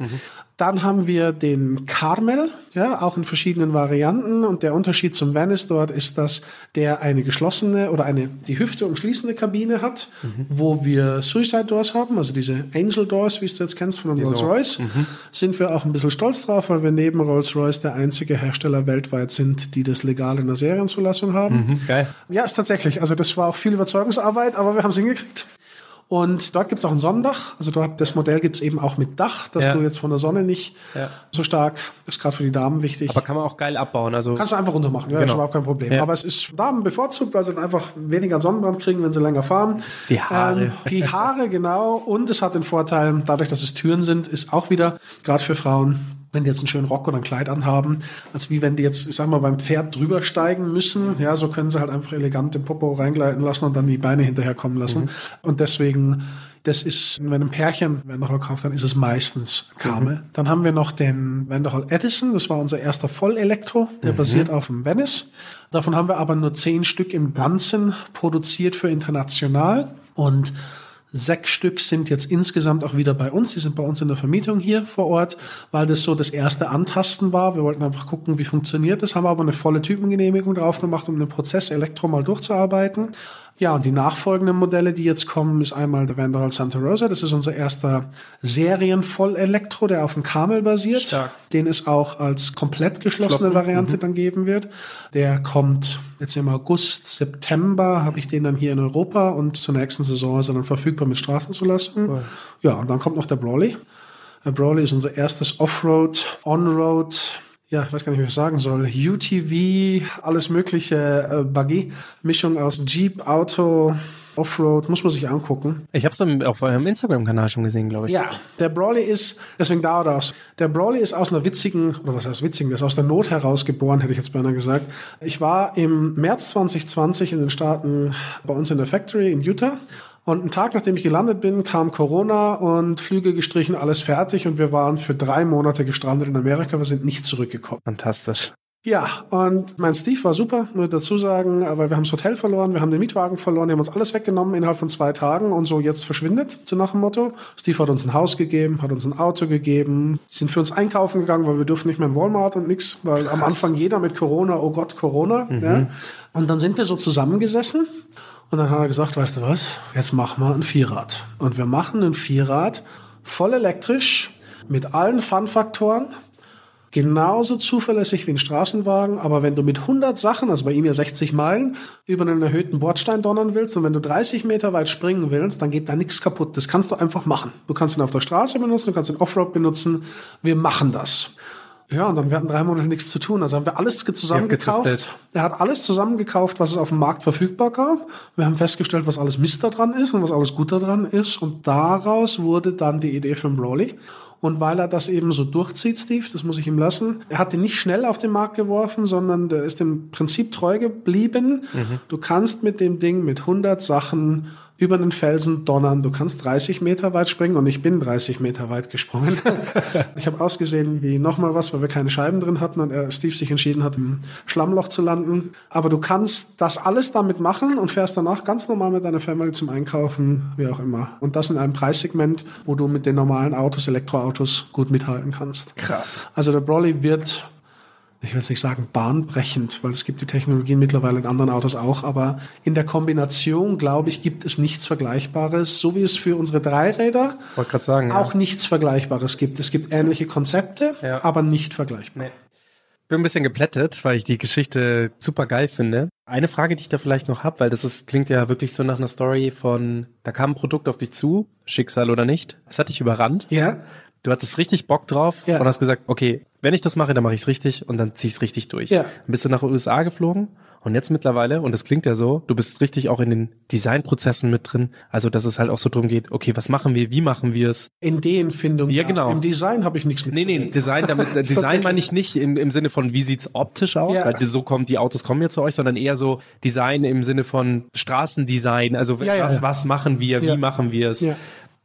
Speaker 6: Dann haben wir den Carmel, ja, auch in verschiedenen Varianten. Und der Unterschied zum Venice dort ist, dass der eine geschlossene oder eine die Hüfte umschließende Kabine hat, mhm. wo wir Suicide Doors haben, also diese Angel Doors, wie du jetzt kennst von Rolls-Royce. Mhm. Sind wir auch ein bisschen stolz drauf, weil wir neben Rolls-Royce der einzige Hersteller weltweit sind, die das legal in der Serienzulassung haben.
Speaker 5: Mhm, geil.
Speaker 6: Ja, ist tatsächlich. Also das war auch viel Überzeugungsarbeit, aber wir haben es hingekriegt. Und dort gibt's auch ein Sonnendach. Also dort das Modell gibt's eben auch mit Dach, dass ja. du jetzt von der Sonne nicht ja. so stark, ist gerade für die Damen wichtig.
Speaker 5: Aber kann man auch geil abbauen. Also
Speaker 6: Kannst du einfach runter machen, ja, genau. ist überhaupt kein Problem. Ja. Aber es ist Damen bevorzugt, weil sie dann einfach weniger Sonnenbrand kriegen, wenn sie länger fahren.
Speaker 5: Die Haare. Ähm,
Speaker 6: die Haare, genau. Und es hat den Vorteil, dadurch, dass es Türen sind, ist auch wieder, gerade für Frauen, wenn die jetzt einen schönen Rock oder ein Kleid anhaben, als wie wenn die jetzt, ich sag mal, beim Pferd drüber steigen müssen. Ja, so können sie halt einfach elegant den Popo reingleiten lassen und dann die Beine hinterherkommen lassen. Mhm. Und deswegen, das ist, wenn ein Pärchen Wanderhall kauft, dann ist es meistens Kamel. Mhm. Dann haben wir noch den Wanderhall Edison, das war unser erster Vollelektro, der mhm. basiert auf dem Venice. Davon haben wir aber nur zehn Stück im Ganzen produziert für international. Und Sechs Stück sind jetzt insgesamt auch wieder bei uns. Die sind bei uns in der Vermietung hier vor Ort, weil das so das erste Antasten war. Wir wollten einfach gucken, wie funktioniert das, haben aber eine volle Typengenehmigung drauf gemacht, um den Prozess Elektro mal durchzuarbeiten. Ja, und die nachfolgenden Modelle, die jetzt kommen, ist einmal der Vanderbilt Santa Rosa. Das ist unser erster Serienvoll-Elektro, der auf dem Camel basiert. Stark. Den es auch als komplett geschlossene Schlossen. Variante mhm. dann geben wird. Der kommt jetzt im August, September habe ich den dann hier in Europa und zur nächsten Saison ist er dann verfügbar mit Straßenzulassung. Cool. Ja, und dann kommt noch der Brawley. Der Brawley ist unser erstes Offroad, Onroad, ja, ich weiß gar nicht, wie ich sagen soll, UTV, alles mögliche, äh, Buggy, Mischung aus Jeep, Auto, Offroad, muss man sich angucken.
Speaker 5: Ich habe es dann auf eurem Instagram-Kanal schon gesehen, glaube ich.
Speaker 6: Ja, der Brawley ist, deswegen dauert das. Der Brawley ist aus einer witzigen, oder was heißt witzigen, der ist aus der Not heraus geboren, hätte ich jetzt beinahe gesagt. Ich war im März 2020 in den Staaten bei uns in der Factory in Utah und einen Tag, nachdem ich gelandet bin, kam Corona und Flüge gestrichen, alles fertig und wir waren für drei Monate gestrandet in Amerika. Wir sind nicht zurückgekommen.
Speaker 5: Fantastisch.
Speaker 6: Ja, und mein Steve war super, nur dazu sagen, weil wir haben das Hotel verloren, wir haben den Mietwagen verloren, die haben uns alles weggenommen innerhalb von zwei Tagen und so jetzt verschwindet, so nach dem Motto. Steve hat uns ein Haus gegeben, hat uns ein Auto gegeben, die sind für uns einkaufen gegangen, weil wir durften nicht mehr in Walmart und nix, weil Krass. am Anfang jeder mit Corona, oh Gott, Corona. Mhm. Ja. Und dann sind wir so zusammengesessen und dann hat er gesagt, weißt du was, jetzt machen wir ein Vierrad. Und wir machen ein Vierrad voll elektrisch mit allen Fun-Faktoren genauso zuverlässig wie ein Straßenwagen, aber wenn du mit 100 Sachen, also bei ihm ja 60 Meilen, über einen erhöhten Bordstein donnern willst und wenn du 30 Meter weit springen willst, dann geht da nichts kaputt. Das kannst du einfach machen. Du kannst ihn auf der Straße benutzen, du kannst ihn Offroad benutzen. Wir machen das. Ja, und dann wir hatten drei Monate nichts zu tun. Also haben wir alles zusammengekauft. Er hat alles zusammengekauft, was es auf dem Markt verfügbar gab. Wir haben festgestellt, was alles Mist da dran ist und was alles gut da dran ist. Und daraus wurde dann die Idee für Brawley. Und weil er das eben so durchzieht, Steve, das muss ich ihm lassen, er hat den nicht schnell auf den Markt geworfen, sondern der ist dem Prinzip treu geblieben. Mhm. Du kannst mit dem Ding mit 100 Sachen über einen Felsen donnern. Du kannst 30 Meter weit springen und ich bin 30 Meter weit gesprungen. ich habe ausgesehen wie nochmal was, weil wir keine Scheiben drin hatten und er, Steve sich entschieden hat, im Schlammloch zu landen. Aber du kannst das alles damit machen und fährst danach ganz normal mit deiner Family zum Einkaufen, wie auch immer. Und das in einem Preissegment, wo du mit den normalen Autos, Elektroautos gut mithalten kannst.
Speaker 5: Krass.
Speaker 6: Also der Broly wird ich will es nicht sagen bahnbrechend, weil es gibt die Technologien mittlerweile in anderen Autos auch, aber in der Kombination, glaube ich, gibt es nichts Vergleichbares, so wie es für unsere Dreiräder
Speaker 5: sagen,
Speaker 6: auch ja. nichts Vergleichbares gibt. Es gibt ähnliche Konzepte, ja. aber nicht vergleichbar. Nee.
Speaker 5: Ich bin ein bisschen geplättet, weil ich die Geschichte super geil finde. Eine Frage, die ich da vielleicht noch habe, weil das ist, klingt ja wirklich so nach einer Story von, da kam ein Produkt auf dich zu, Schicksal oder nicht. Es hat dich überrannt.
Speaker 6: Ja.
Speaker 5: Du hattest richtig Bock drauf ja. und hast gesagt, okay, wenn ich das mache, dann mache ich es richtig und dann zieh ich es richtig durch. Ja. Dann bist du nach den USA geflogen und jetzt mittlerweile, und das klingt ja so, du bist richtig auch in den Designprozessen mit drin. Also, dass es halt auch so drum geht, okay, was machen wir, wie machen wir es?
Speaker 6: Ideenfindung.
Speaker 5: Ja, genau.
Speaker 6: Im Design habe ich nichts mit.
Speaker 5: Nee, nee, Design, damit, Design meine ich nicht im, im Sinne von, wie sieht's optisch aus, ja. weil so kommt, die Autos kommen jetzt zu euch, sondern eher so Design im Sinne von Straßendesign. Also, ja, was, ja. was machen wir, wie machen wir es?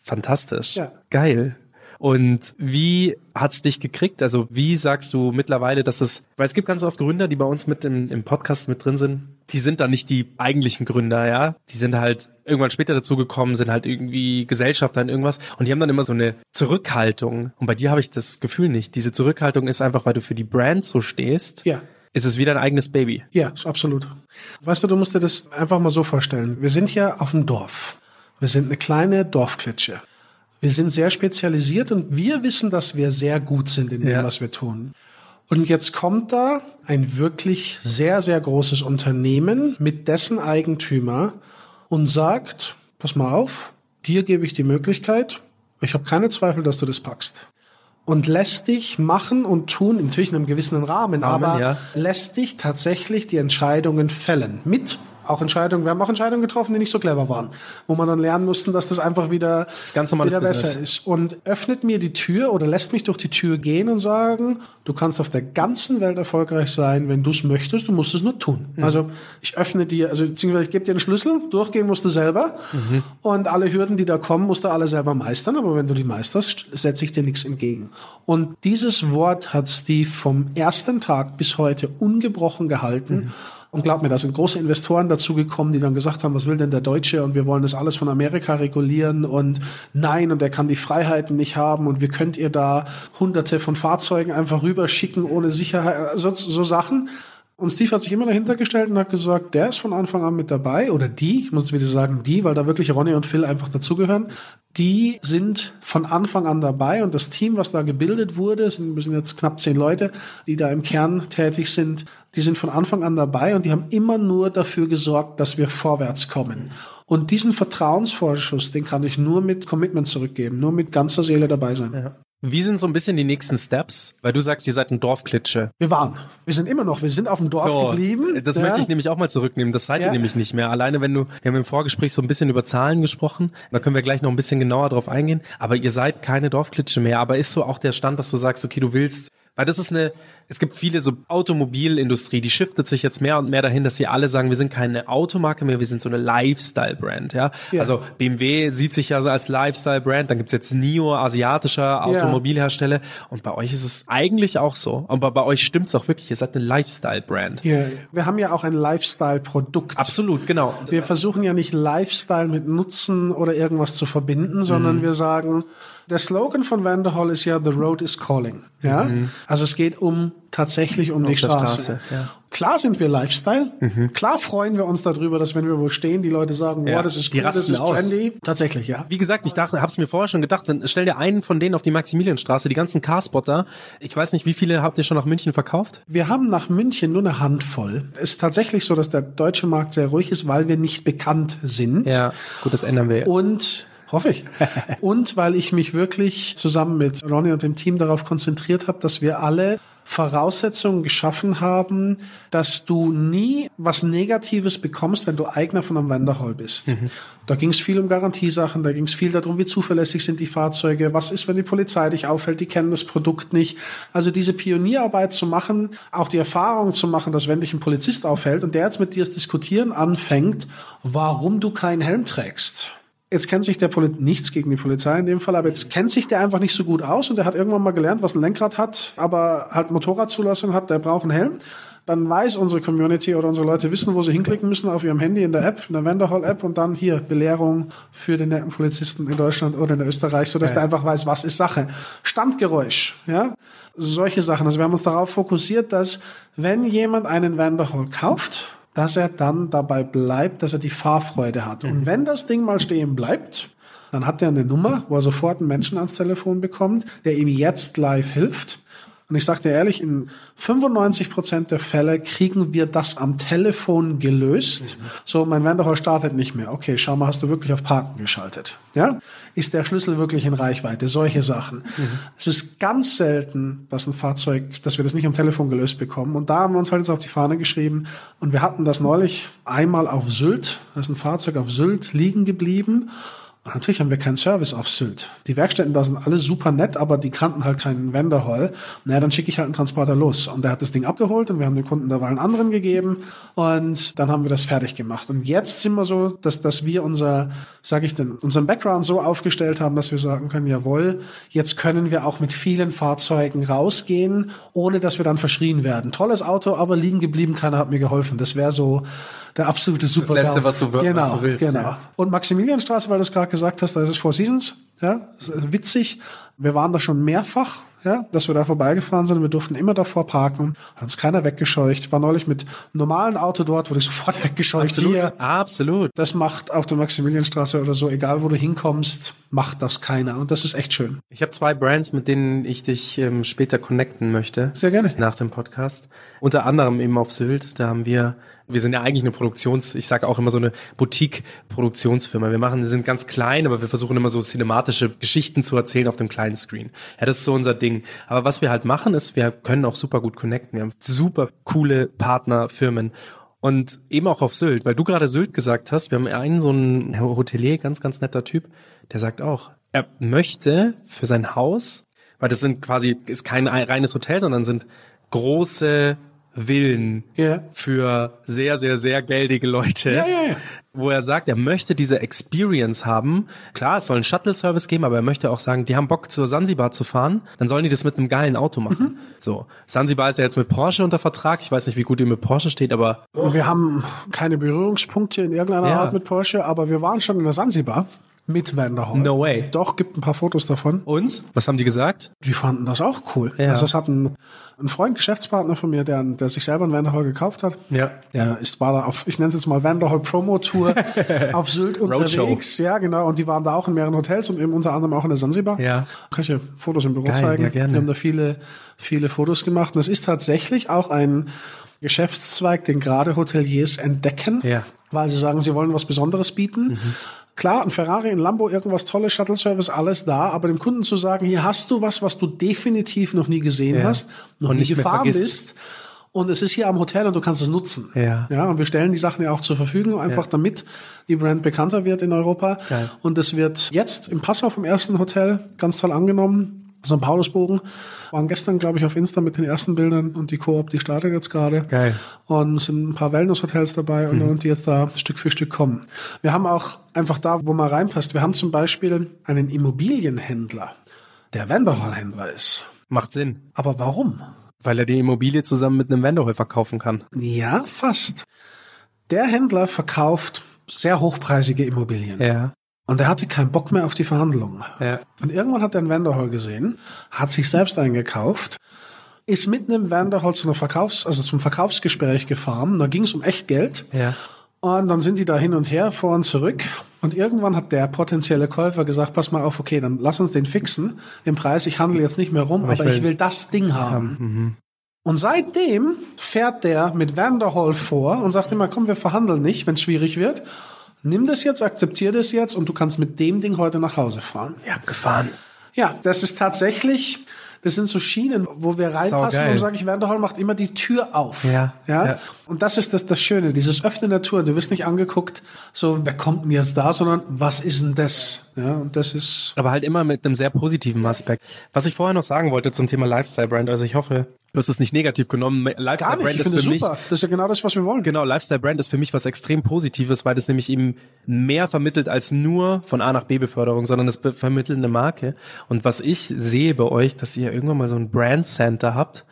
Speaker 5: Fantastisch. Ja. Geil. Und wie hat's dich gekriegt? Also wie sagst du mittlerweile, dass es, weil es gibt ganz oft Gründer, die bei uns mit im, im Podcast mit drin sind, die sind da nicht die eigentlichen Gründer, ja. Die sind halt irgendwann später dazu gekommen, sind halt irgendwie Gesellschafter in irgendwas und die haben dann immer so eine Zurückhaltung. Und bei dir habe ich das Gefühl nicht. Diese Zurückhaltung ist einfach, weil du für die Brand so stehst.
Speaker 6: Ja.
Speaker 5: Ist es wieder ein eigenes Baby?
Speaker 6: Ja, absolut. Weißt du, du musst dir das einfach mal so vorstellen. Wir sind ja auf dem Dorf. Wir sind eine kleine Dorfklitsche. Wir sind sehr spezialisiert und wir wissen, dass wir sehr gut sind in dem,
Speaker 5: Ja.
Speaker 6: was wir tun. Und jetzt kommt da ein wirklich sehr, sehr großes Unternehmen mit dessen Eigentümer und sagt, pass mal auf, dir gebe ich die Möglichkeit, ich habe keine Zweifel, dass du das packst. Und lässt dich machen und tun, natürlich in einem gewissen Rahmen,
Speaker 5: Rahmen,
Speaker 6: aber
Speaker 5: ja.
Speaker 6: lässt dich tatsächlich die Entscheidungen fällen. Mit auch Entscheidungen, wir haben auch Entscheidungen getroffen, die nicht so clever waren, wo man dann lernen mussten, dass das einfach wieder,
Speaker 5: ist ganz
Speaker 6: wieder besser
Speaker 5: Business.
Speaker 6: ist. Und öffnet mir die Tür oder lässt mich durch die Tür gehen und sagen, du kannst auf der ganzen Welt erfolgreich sein, wenn du es möchtest, du musst es nur tun.
Speaker 5: Mhm.
Speaker 6: Also ich öffne dir, also beziehungsweise ich gebe dir einen Schlüssel, durchgehen musst du selber
Speaker 5: Mhm.
Speaker 6: und alle Hürden, die da kommen, musst du alle selber meistern, aber wenn du die meisterst, setze ich dir nichts entgegen. Und dieses Wort hat Steve vom ersten Tag bis heute ungebrochen gehalten.
Speaker 5: Mhm.
Speaker 6: Und glaub mir, da sind große Investoren dazugekommen, die dann gesagt haben, was will denn der Deutsche? Und wir wollen das alles von Amerika regulieren. Und nein, und er kann die Freiheiten nicht haben. Und wie könnt ihr da hunderte von Fahrzeugen einfach rüberschicken ohne Sicherheit, so, so Sachen. Und Steve hat sich immer dahinter gestellt und hat gesagt, der ist von Anfang an mit dabei oder die, ich muss wieder sagen die, weil da wirklich Ronny und Phil einfach dazugehören, die sind von Anfang an dabei und das Team, was da gebildet wurde, sind, sind jetzt knapp zehn Leute, die da im Kern tätig sind, die sind von Anfang an dabei und die haben immer nur dafür gesorgt, dass wir vorwärts kommen. Und diesen Vertrauensvorschuss, den kann ich nur mit Commitment zurückgeben, nur mit ganzer Seele dabei sein.
Speaker 5: Wie sind so ein bisschen die nächsten Steps? Weil du sagst, ihr seid ein Dorfklitsche.
Speaker 6: Wir waren, wir sind immer noch, wir sind auf dem Dorf geblieben.
Speaker 5: Das
Speaker 6: ja.
Speaker 5: möchte ich nämlich auch mal zurücknehmen. Das seid ihr
Speaker 6: Ja.
Speaker 5: nämlich nicht mehr. Alleine wenn du, wir haben im Vorgespräch so ein bisschen über Zahlen gesprochen. Da können wir gleich noch ein bisschen genauer drauf eingehen. Aber ihr seid keine Dorfklitsche mehr. Aber ist so auch der Stand, dass du sagst, okay, du willst, weil das ist eine, es gibt viele so Automobilindustrie, die shiftet sich jetzt mehr und mehr dahin, dass sie alle sagen, wir sind keine Automarke mehr, wir sind so eine Lifestyle-Brand, ja?
Speaker 6: Ja.
Speaker 5: Also BMW sieht sich ja so als Lifestyle-Brand, dann gibt's jetzt NIO, asiatischer Automobilhersteller und bei euch ist es eigentlich auch so, aber bei euch stimmt's auch wirklich, ihr seid eine Lifestyle-Brand.
Speaker 6: Ja, wir haben ja auch ein Lifestyle-Produkt.
Speaker 5: Absolut, genau.
Speaker 6: Wir versuchen ja nicht Lifestyle mit Nutzen oder irgendwas zu verbinden, sondern wir sagen, der Slogan von Vanderhall ist ja The Road is Calling. Ja, also es geht um tatsächlich um die
Speaker 5: der
Speaker 6: Straße.
Speaker 5: Straße, ja.
Speaker 6: Klar sind wir Lifestyle. Klar freuen wir uns darüber, dass wenn wir wo stehen, die Leute sagen,
Speaker 5: Ja,
Speaker 6: wow, das ist
Speaker 5: die
Speaker 6: cool, das ist
Speaker 5: aus.
Speaker 6: trendy. Tatsächlich, ja.
Speaker 5: Wie gesagt, ich dachte, hab's mir vorher schon gedacht, wenn, stell dir einen von denen auf die Maximilianstraße, die ganzen Carspotter. Ich weiß nicht, wie viele habt ihr schon nach München verkauft?
Speaker 6: Wir haben nach München nur eine Handvoll. Es ist tatsächlich so, dass der deutsche Markt sehr ruhig ist, weil wir nicht bekannt sind.
Speaker 5: gut, das ändern wir jetzt.
Speaker 6: Und hoffe ich. und weil ich mich wirklich zusammen mit Ronny und dem Team darauf konzentriert habe, dass wir alle Voraussetzungen geschaffen haben, dass du nie was Negatives bekommst, wenn du Eigner von einem Wanderhall bist. Da ging es viel um Garantiesachen, da ging es viel darum, wie zuverlässig sind die Fahrzeuge, was ist, wenn die Polizei dich aufhält, die kennen das Produkt nicht. Also diese Pionierarbeit zu machen, auch die Erfahrung zu machen, dass wenn dich ein Polizist aufhält und der jetzt mit dir das Diskutieren anfängt, warum du keinen Helm trägst. Jetzt kennt sich der Polit nichts gegen die Polizei in dem Fall, aber jetzt kennt sich der einfach nicht so gut aus und der hat irgendwann mal gelernt, was ein Lenkrad hat, aber halt Motorradzulassung hat, der braucht einen Helm. Dann weiß unsere Community oder unsere Leute wissen, wo sie hinklicken müssen auf ihrem Handy in der App, in der Vanderhall-App und dann hier Belehrung für den netten Polizisten in Deutschland oder in Österreich, sodass der einfach weiß, was ist Sache. Standgeräusch, ja, solche Sachen. Also wir haben uns darauf fokussiert, dass wenn jemand einen Vanderhall kauft, dass er dann dabei bleibt, dass er die Fahrfreude hat. Und wenn das Ding mal stehen bleibt, dann hat er eine Nummer, wo er sofort einen Menschen ans Telefon bekommt, der ihm jetzt live hilft. Und ich sage dir ehrlich, in 95 Prozent der Fälle kriegen wir das am Telefon gelöst. So, mein Wanderhall startet nicht mehr. Okay, schau mal, hast du wirklich auf Parken geschaltet? Ja? Ist der Schlüssel wirklich in Reichweite? Solche Sachen. Es ist ganz selten, dass ein Fahrzeug, dass wir das nicht am Telefon gelöst bekommen. Und da haben wir uns halt jetzt auf die Fahne geschrieben. Und wir hatten das neulich einmal auf Sylt. Da ist ein Fahrzeug auf Sylt liegen geblieben. Und natürlich haben wir keinen Service auf Sylt. Die Werkstätten da sind alle super nett, aber die kannten halt keinen Vanderhall. Naja, dann schicke ich halt einen Transporter los. Und der hat das Ding abgeholt und wir haben den Kunden dabei einen anderen gegeben und dann haben wir das fertig gemacht. Und jetzt sind wir so, dass, dass wir unser, sage ich denn, unseren Background so aufgestellt haben, dass wir sagen können, jawohl, jetzt können wir auch mit vielen Fahrzeugen rausgehen, ohne dass wir dann verschrien werden. Tolles Auto, aber liegen geblieben, keiner hat mir geholfen. Das wäre so der absolute Super.
Speaker 5: Letzte, was du,
Speaker 6: genau,
Speaker 5: was du willst.
Speaker 6: Genau.
Speaker 5: Ja.
Speaker 6: Und Maximilianstraße, weil du es gerade gesagt hast, da ist es Four Seasons. Ja, das witzig. Wir waren da schon mehrfach, ja, dass wir da vorbeigefahren sind. Wir durften immer davor parken. Hat uns keiner weggescheucht. War neulich mit einem normalen Auto dort, wurde ich sofort weggescheucht.
Speaker 5: Absolut.
Speaker 6: Hier,
Speaker 5: Absolut.
Speaker 6: das macht auf der Maximilianstraße oder so, egal wo du hinkommst, macht das keiner. Und das ist echt schön.
Speaker 5: Ich habe zwei Brands, mit denen ich dich ähm, später connecten möchte.
Speaker 6: Sehr gerne.
Speaker 5: Nach dem Podcast. Unter anderem eben auf Sylt. Da haben wir, wir sind ja eigentlich eine Produktions, ich sage auch immer so eine Boutique-Produktionsfirma. Wir machen, wir sind ganz klein, aber wir versuchen immer so cinematische Geschichten zu erzählen auf dem kleinen Screen. Ja, das ist so unser Ding. Aber was wir halt machen, ist, wir können auch super gut connecten. Wir haben super coole Partnerfirmen. Und eben auch auf Sylt, weil du gerade Sylt gesagt hast, wir haben einen so einen Hotelier, ganz, ganz netter Typ, der sagt auch, er möchte für sein Haus, weil das sind quasi, ist kein reines Hotel, sondern sind große Villen
Speaker 6: Ja.
Speaker 5: für sehr, sehr, sehr geldige Leute.
Speaker 6: Ja, ja.
Speaker 5: Wo er sagt, er möchte diese Experience haben. Klar, es soll einen Shuttle-Service geben, aber er möchte auch sagen, die haben Bock zur Sansibar zu fahren, dann sollen die das mit einem geilen Auto machen.
Speaker 6: Mhm.
Speaker 5: So. Sansibar ist ja jetzt mit Porsche unter Vertrag. Ich weiß nicht, wie gut ihr mit Porsche steht, aber
Speaker 6: wir haben keine Berührungspunkte in irgendeiner
Speaker 5: Ja.
Speaker 6: Art mit Porsche, aber wir waren schon in der Sansibar mit Vanderhall.
Speaker 5: No way.
Speaker 6: Doch, gibt ein paar Fotos davon.
Speaker 5: und? Was haben die gesagt?
Speaker 6: Die fanden das auch cool.
Speaker 5: Ja.
Speaker 6: Also es hat ein, ein Freund, Geschäftspartner von mir, der, der sich selber einen Vanderhall gekauft hat.
Speaker 5: Ja.
Speaker 6: Der ist, war da auf, ich nenne es jetzt mal Vanderhall Promo Tour auf Sylt
Speaker 5: Roadshow.
Speaker 6: unterwegs. Ja, genau. Und die waren da auch in mehreren Hotels und eben unter anderem auch in der Sansibar.
Speaker 5: Ja.
Speaker 6: Kann ich dir Fotos im Büro
Speaker 5: Geil,
Speaker 6: zeigen.
Speaker 5: ja, gerne.
Speaker 6: Wir haben da viele, viele Fotos gemacht. Und es ist tatsächlich auch ein Geschäftszweig, den gerade Hoteliers entdecken.
Speaker 5: Ja.
Speaker 6: Weil sie sagen, sie wollen was Besonderes bieten.
Speaker 5: Mhm.
Speaker 6: Klar, ein Ferrari, ein Lambo, irgendwas tolles, Shuttle-Service, alles da, aber dem Kunden zu sagen, hier hast du was, was du definitiv noch nie gesehen
Speaker 5: Ja.
Speaker 6: hast, noch
Speaker 5: Und
Speaker 6: nie gefahren bist. Und es ist hier am Hotel und du kannst es nutzen.
Speaker 5: Ja.
Speaker 6: Ja, und wir stellen die Sachen ja auch zur Verfügung, einfach
Speaker 5: Ja.
Speaker 6: damit die Brand bekannter wird in Europa.
Speaker 5: Geil.
Speaker 6: Und es wird jetzt im Passau vom ersten Hotel ganz toll angenommen. St. Paulusbogen. Waren gestern, glaube ich, auf Insta mit den ersten Bildern und die Koop, die startet jetzt gerade.
Speaker 5: Geil.
Speaker 6: Und es sind ein paar Wellness-Hotels dabei und, und die jetzt da Stück für Stück kommen. Wir haben auch einfach da, wo man reinpasst. Wir haben zum Beispiel einen Immobilienhändler, der Vanderhall-Händler ist.
Speaker 5: Macht Sinn.
Speaker 6: Aber warum?
Speaker 5: Weil er die Immobilie zusammen mit einem Vanderhall verkaufen kann.
Speaker 6: Ja, fast. Der Händler verkauft sehr hochpreisige Immobilien.
Speaker 5: Ja.
Speaker 6: Und er hatte keinen Bock mehr auf die Verhandlungen.
Speaker 5: Ja.
Speaker 6: Und irgendwann hat er einen Vanderhall gesehen, hat sich selbst eingekauft, ist mit einem Vanderhall zu einer Verkaufs-, also zum Verkaufsgespräch gefahren. Da ging es um echt Geld.
Speaker 5: Ja.
Speaker 6: Und dann sind die da hin und her, vor und zurück. Und irgendwann hat der potenzielle Käufer gesagt, pass mal auf, okay, dann lass uns den fixen, den Preis. Ich handle jetzt nicht mehr rum, aber,
Speaker 5: ich
Speaker 6: ich,
Speaker 5: will-
Speaker 6: will, das Ding haben. Und seitdem fährt der mit Vanderhall vor und sagt immer, komm, wir verhandeln nicht, wenn es schwierig wird. Nimm das jetzt, akzeptier das jetzt und du kannst mit dem Ding heute nach Hause fahren.
Speaker 5: Habt gefahren.
Speaker 6: Ja, das ist tatsächlich, das sind so Schienen, wo wir reinpassen
Speaker 5: Saugeil.
Speaker 6: und sage ich, Vanderhall macht immer die Tür auf.
Speaker 5: Ja,
Speaker 6: ja.
Speaker 5: ja.
Speaker 6: Und das ist das, das Schöne, dieses Öffnen der Tür. Du wirst nicht angeguckt, so, wer kommt denn jetzt da, sondern was ist denn das? Ja, und das ist,
Speaker 5: Aber halt immer mit einem sehr positiven Aspekt. Was ich vorher noch sagen wollte zum Thema Lifestyle Brand, also ich hoffe, du hast es nicht negativ genommen. Lifestyle. Brand ist für
Speaker 6: es
Speaker 5: mich
Speaker 6: super. Das ist ja genau das, was wir wollen.
Speaker 5: Genau, Lifestyle Brand ist für mich was extrem Positives, weil das nämlich eben mehr vermittelt als nur von A nach B Beförderung, sondern be- vermittelt eine Marke. Und was ich sehe bei euch, dass ihr irgendwann mal so ein Brand Center habt,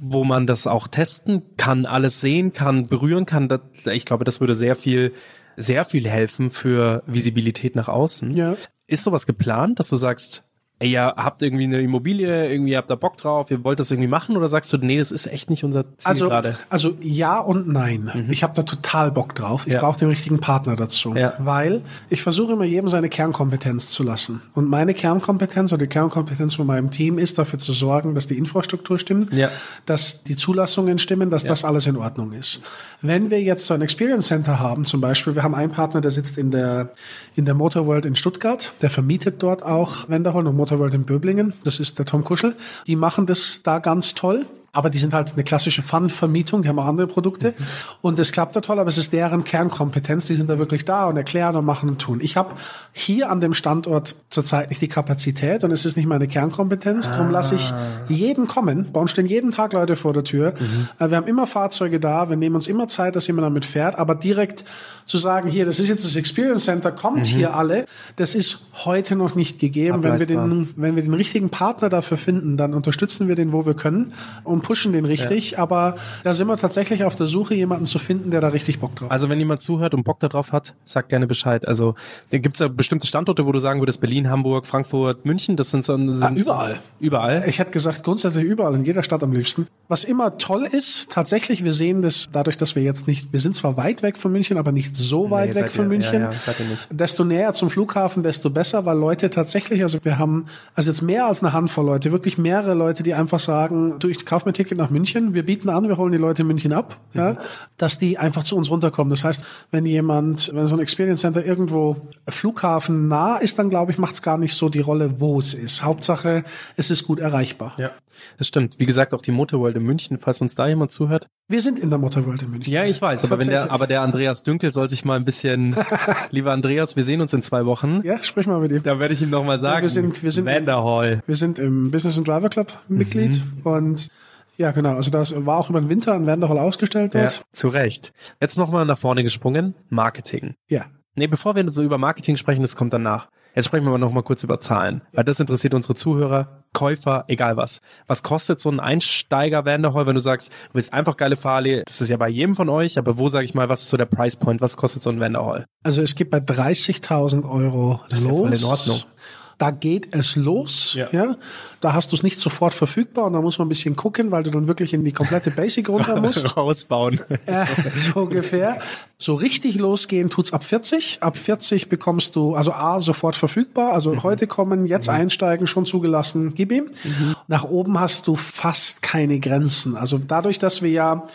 Speaker 5: wo man das auch testen kann, alles sehen kann, berühren kann. Das, ich glaube, das würde sehr viel, sehr viel helfen für Visibilität nach außen.
Speaker 6: Ja.
Speaker 5: Ist sowas geplant, dass du sagst, ey, ihr habt irgendwie eine Immobilie, irgendwie habt da Bock drauf, ihr wollt das irgendwie machen oder sagst du, nee, das ist echt nicht unser Ziel
Speaker 6: Also,
Speaker 5: gerade?
Speaker 6: also ja und nein. Ich habe da total Bock drauf. Ich
Speaker 5: Ja.
Speaker 6: brauche den richtigen Partner dazu.
Speaker 5: Ja.
Speaker 6: Weil ich versuche immer jedem seine Kernkompetenz zu lassen. Und meine Kernkompetenz oder die Kernkompetenz von meinem Team ist dafür zu sorgen, dass die Infrastruktur stimmt,
Speaker 5: Ja.
Speaker 6: dass die Zulassungen stimmen, dass das alles in Ordnung ist. Wenn wir jetzt so ein Experience Center haben, zum Beispiel, wir haben einen Partner, der sitzt in der, in der Motorworld in Stuttgart, der vermietet dort auch Wenderhorn und Motorworld in Böblingen. Das ist der Tom Kuschel. Die machen das da ganz toll. Aber die sind halt eine klassische Fun-Vermietung, die haben auch andere Produkte. Und es klappt da toll, aber es ist deren Kernkompetenz, die sind da wirklich da und erklären und machen und tun. Ich habe hier an dem Standort zurzeit nicht die Kapazität und es ist nicht meine Kernkompetenz, darum lasse ich jeden kommen. Bei uns stehen jeden Tag Leute vor der Tür. Äh, Wir haben immer Fahrzeuge da, wir nehmen uns immer Zeit, dass jemand damit fährt, aber direkt zu sagen, hier, das ist jetzt das Experience Center, kommt hier alle, das ist heute noch nicht gegeben. Wenn wir, den, wenn wir den richtigen Partner dafür finden, dann unterstützen wir den, wo wir können. Und pushen den richtig, aber da sind wir tatsächlich auf der Suche, jemanden zu finden, der da richtig Bock drauf hat.
Speaker 5: Also wenn jemand zuhört und Bock darauf hat, sagt gerne Bescheid. Also da gibt's ja bestimmte Standorte, wo du sagen würdest, Berlin, Hamburg, Frankfurt, München, das sind so sind
Speaker 6: Ah, überall.
Speaker 5: Überall.
Speaker 6: Ich hätte gesagt, grundsätzlich überall, in jeder Stadt am liebsten. Was immer toll ist, tatsächlich, wir sehen das dadurch, dass wir jetzt nicht, wir sind zwar weit weg von München, aber nicht so weit
Speaker 5: Nee,
Speaker 6: weg von
Speaker 5: ihr-
Speaker 6: München.
Speaker 5: ja, ja.
Speaker 6: Desto näher zum Flughafen, desto besser, weil Leute tatsächlich, also wir haben, also jetzt mehr als eine Handvoll Leute, wirklich mehrere Leute, die einfach sagen, du, ich kaufe mir ein Ticket nach München, wir bieten an, wir holen die Leute in München ab,
Speaker 5: Mhm.
Speaker 6: ja, dass die einfach zu uns runterkommen. Das heißt, wenn jemand, wenn so ein Experience Center irgendwo Flughafen nah ist, dann glaube ich, macht es gar nicht so die Rolle, wo es ist. Hauptsache, es ist gut erreichbar.
Speaker 5: Ja, das stimmt. Wie gesagt, auch die Motorworld in München, falls uns da jemand zuhört.
Speaker 6: Wir sind in der Motorworld in München.
Speaker 5: Ja, ich weiß, aber wenn der, aber der Andreas Dünkel soll sich mal ein bisschen, lieber Andreas, wir sehen uns in zwei Wochen.
Speaker 6: Ja, sprich mal mit ihm.
Speaker 5: Da werde ich ihm noch mal sagen.
Speaker 6: wir sind- wir sind-
Speaker 5: Vanderhall.
Speaker 6: Wir sind im Business and Driver Club Mitglied
Speaker 5: Mhm.
Speaker 6: und ja, genau. Also das war auch über den Winter an Wendehall ausgestellt
Speaker 5: Ja,
Speaker 6: dort.
Speaker 5: zu Recht. Jetzt noch mal nach vorne gesprungen. Marketing.
Speaker 6: Ja.
Speaker 5: Nee, bevor wir über Marketing sprechen, das kommt danach. Jetzt sprechen wir aber noch mal kurz über Zahlen, weil das interessiert unsere Zuhörer, Käufer, egal was. Was kostet so ein Einsteiger Vanderhall, wenn du sagst, du willst einfach geile Fahrleh? Das ist ja bei jedem von euch, aber wo sage ich mal, was ist so der Price Point? Was kostet so ein Vanderhall?
Speaker 6: Also es geht bei 30.000 Euro
Speaker 5: Das ist ja
Speaker 6: los.
Speaker 5: voll in Ordnung.
Speaker 6: Da geht es los,
Speaker 5: Ja.
Speaker 6: ja. Da hast du es nicht sofort verfügbar und da muss man ein bisschen gucken, weil du dann wirklich in die komplette Basic runter musst.
Speaker 5: Rausbauen.
Speaker 6: äh, so ungefähr. So richtig losgehen tut's ab 40. Ab 40 bekommst du, also A, sofort verfügbar. Also
Speaker 5: Mhm.
Speaker 6: heute kommen, jetzt einsteigen, schon zugelassen, gib ihm. Nach oben hast du fast keine Grenzen. Also dadurch, dass wir ja,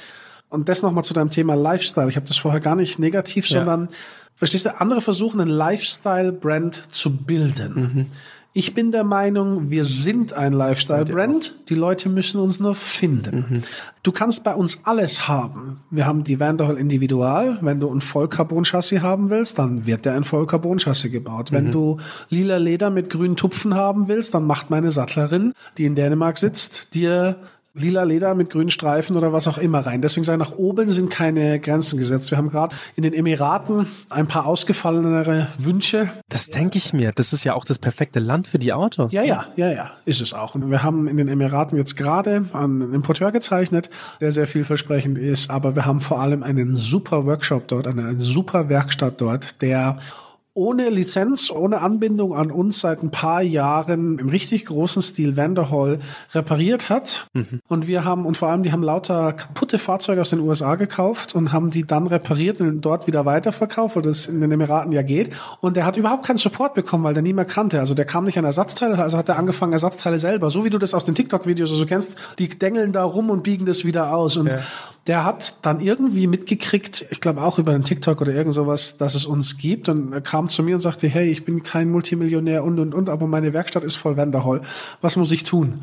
Speaker 6: und das nochmal zu deinem Thema Lifestyle, ich habe das vorher gar nicht negativ,
Speaker 5: Ja.
Speaker 6: sondern, verstehst du, andere versuchen, einen Lifestyle-Brand zu bilden.
Speaker 5: Mhm.
Speaker 6: Ich bin der Meinung, wir sind ein Lifestyle-Brand. Die Leute müssen uns nur finden.
Speaker 5: Mhm.
Speaker 6: Du kannst bei uns alles haben. Wir haben die Vanderhall Individual. Wenn du ein Vollcarbon-Chassis haben willst, dann wird der ein Vollcarbon-Chassis gebaut.
Speaker 5: Mhm.
Speaker 6: Wenn du lila Leder mit grünen Tupfen haben willst, dann macht meine Sattlerin, die in Dänemark sitzt, dir lila Leder mit grünen Streifen oder was auch immer rein. Deswegen sage ich, nach oben sind keine Grenzen gesetzt. Wir haben gerade in den Emiraten ein paar ausgefallenere Wünsche.
Speaker 5: Das denke ich mir. Das ist ja auch das perfekte Land für die Autos.
Speaker 6: Ja, ja, ja, ja, ist es auch. Und wir haben in den Emiraten jetzt gerade einen Importeur gezeichnet, der sehr vielversprechend ist, aber wir haben vor allem einen super Workshop dort, eine, eine super Werkstatt dort, der ohne Lizenz, ohne Anbindung an uns seit ein paar Jahren im richtig großen Stil Vanderhall repariert hat. Und wir haben, und vor allem, die haben lauter kaputte Fahrzeuge aus den USA gekauft und haben die dann repariert und dort wieder weiterverkauft, weil das in den Emiraten ja geht. Und der hat überhaupt keinen Support bekommen, weil der nie mehr kannte. Also der kam nicht an Ersatzteile, also hat er angefangen, Ersatzteile selber, so wie du das aus den TikTok-Videos so kennst, die dengeln da rum und biegen das wieder aus. Und der hat dann irgendwie mitgekriegt, ich glaube auch über den TikTok oder irgend sowas, dass es uns gibt und er kam zu mir und sagte, hey, ich bin kein Multimillionär und und und, aber meine Werkstatt ist voll Vanderhall. Was muss ich tun?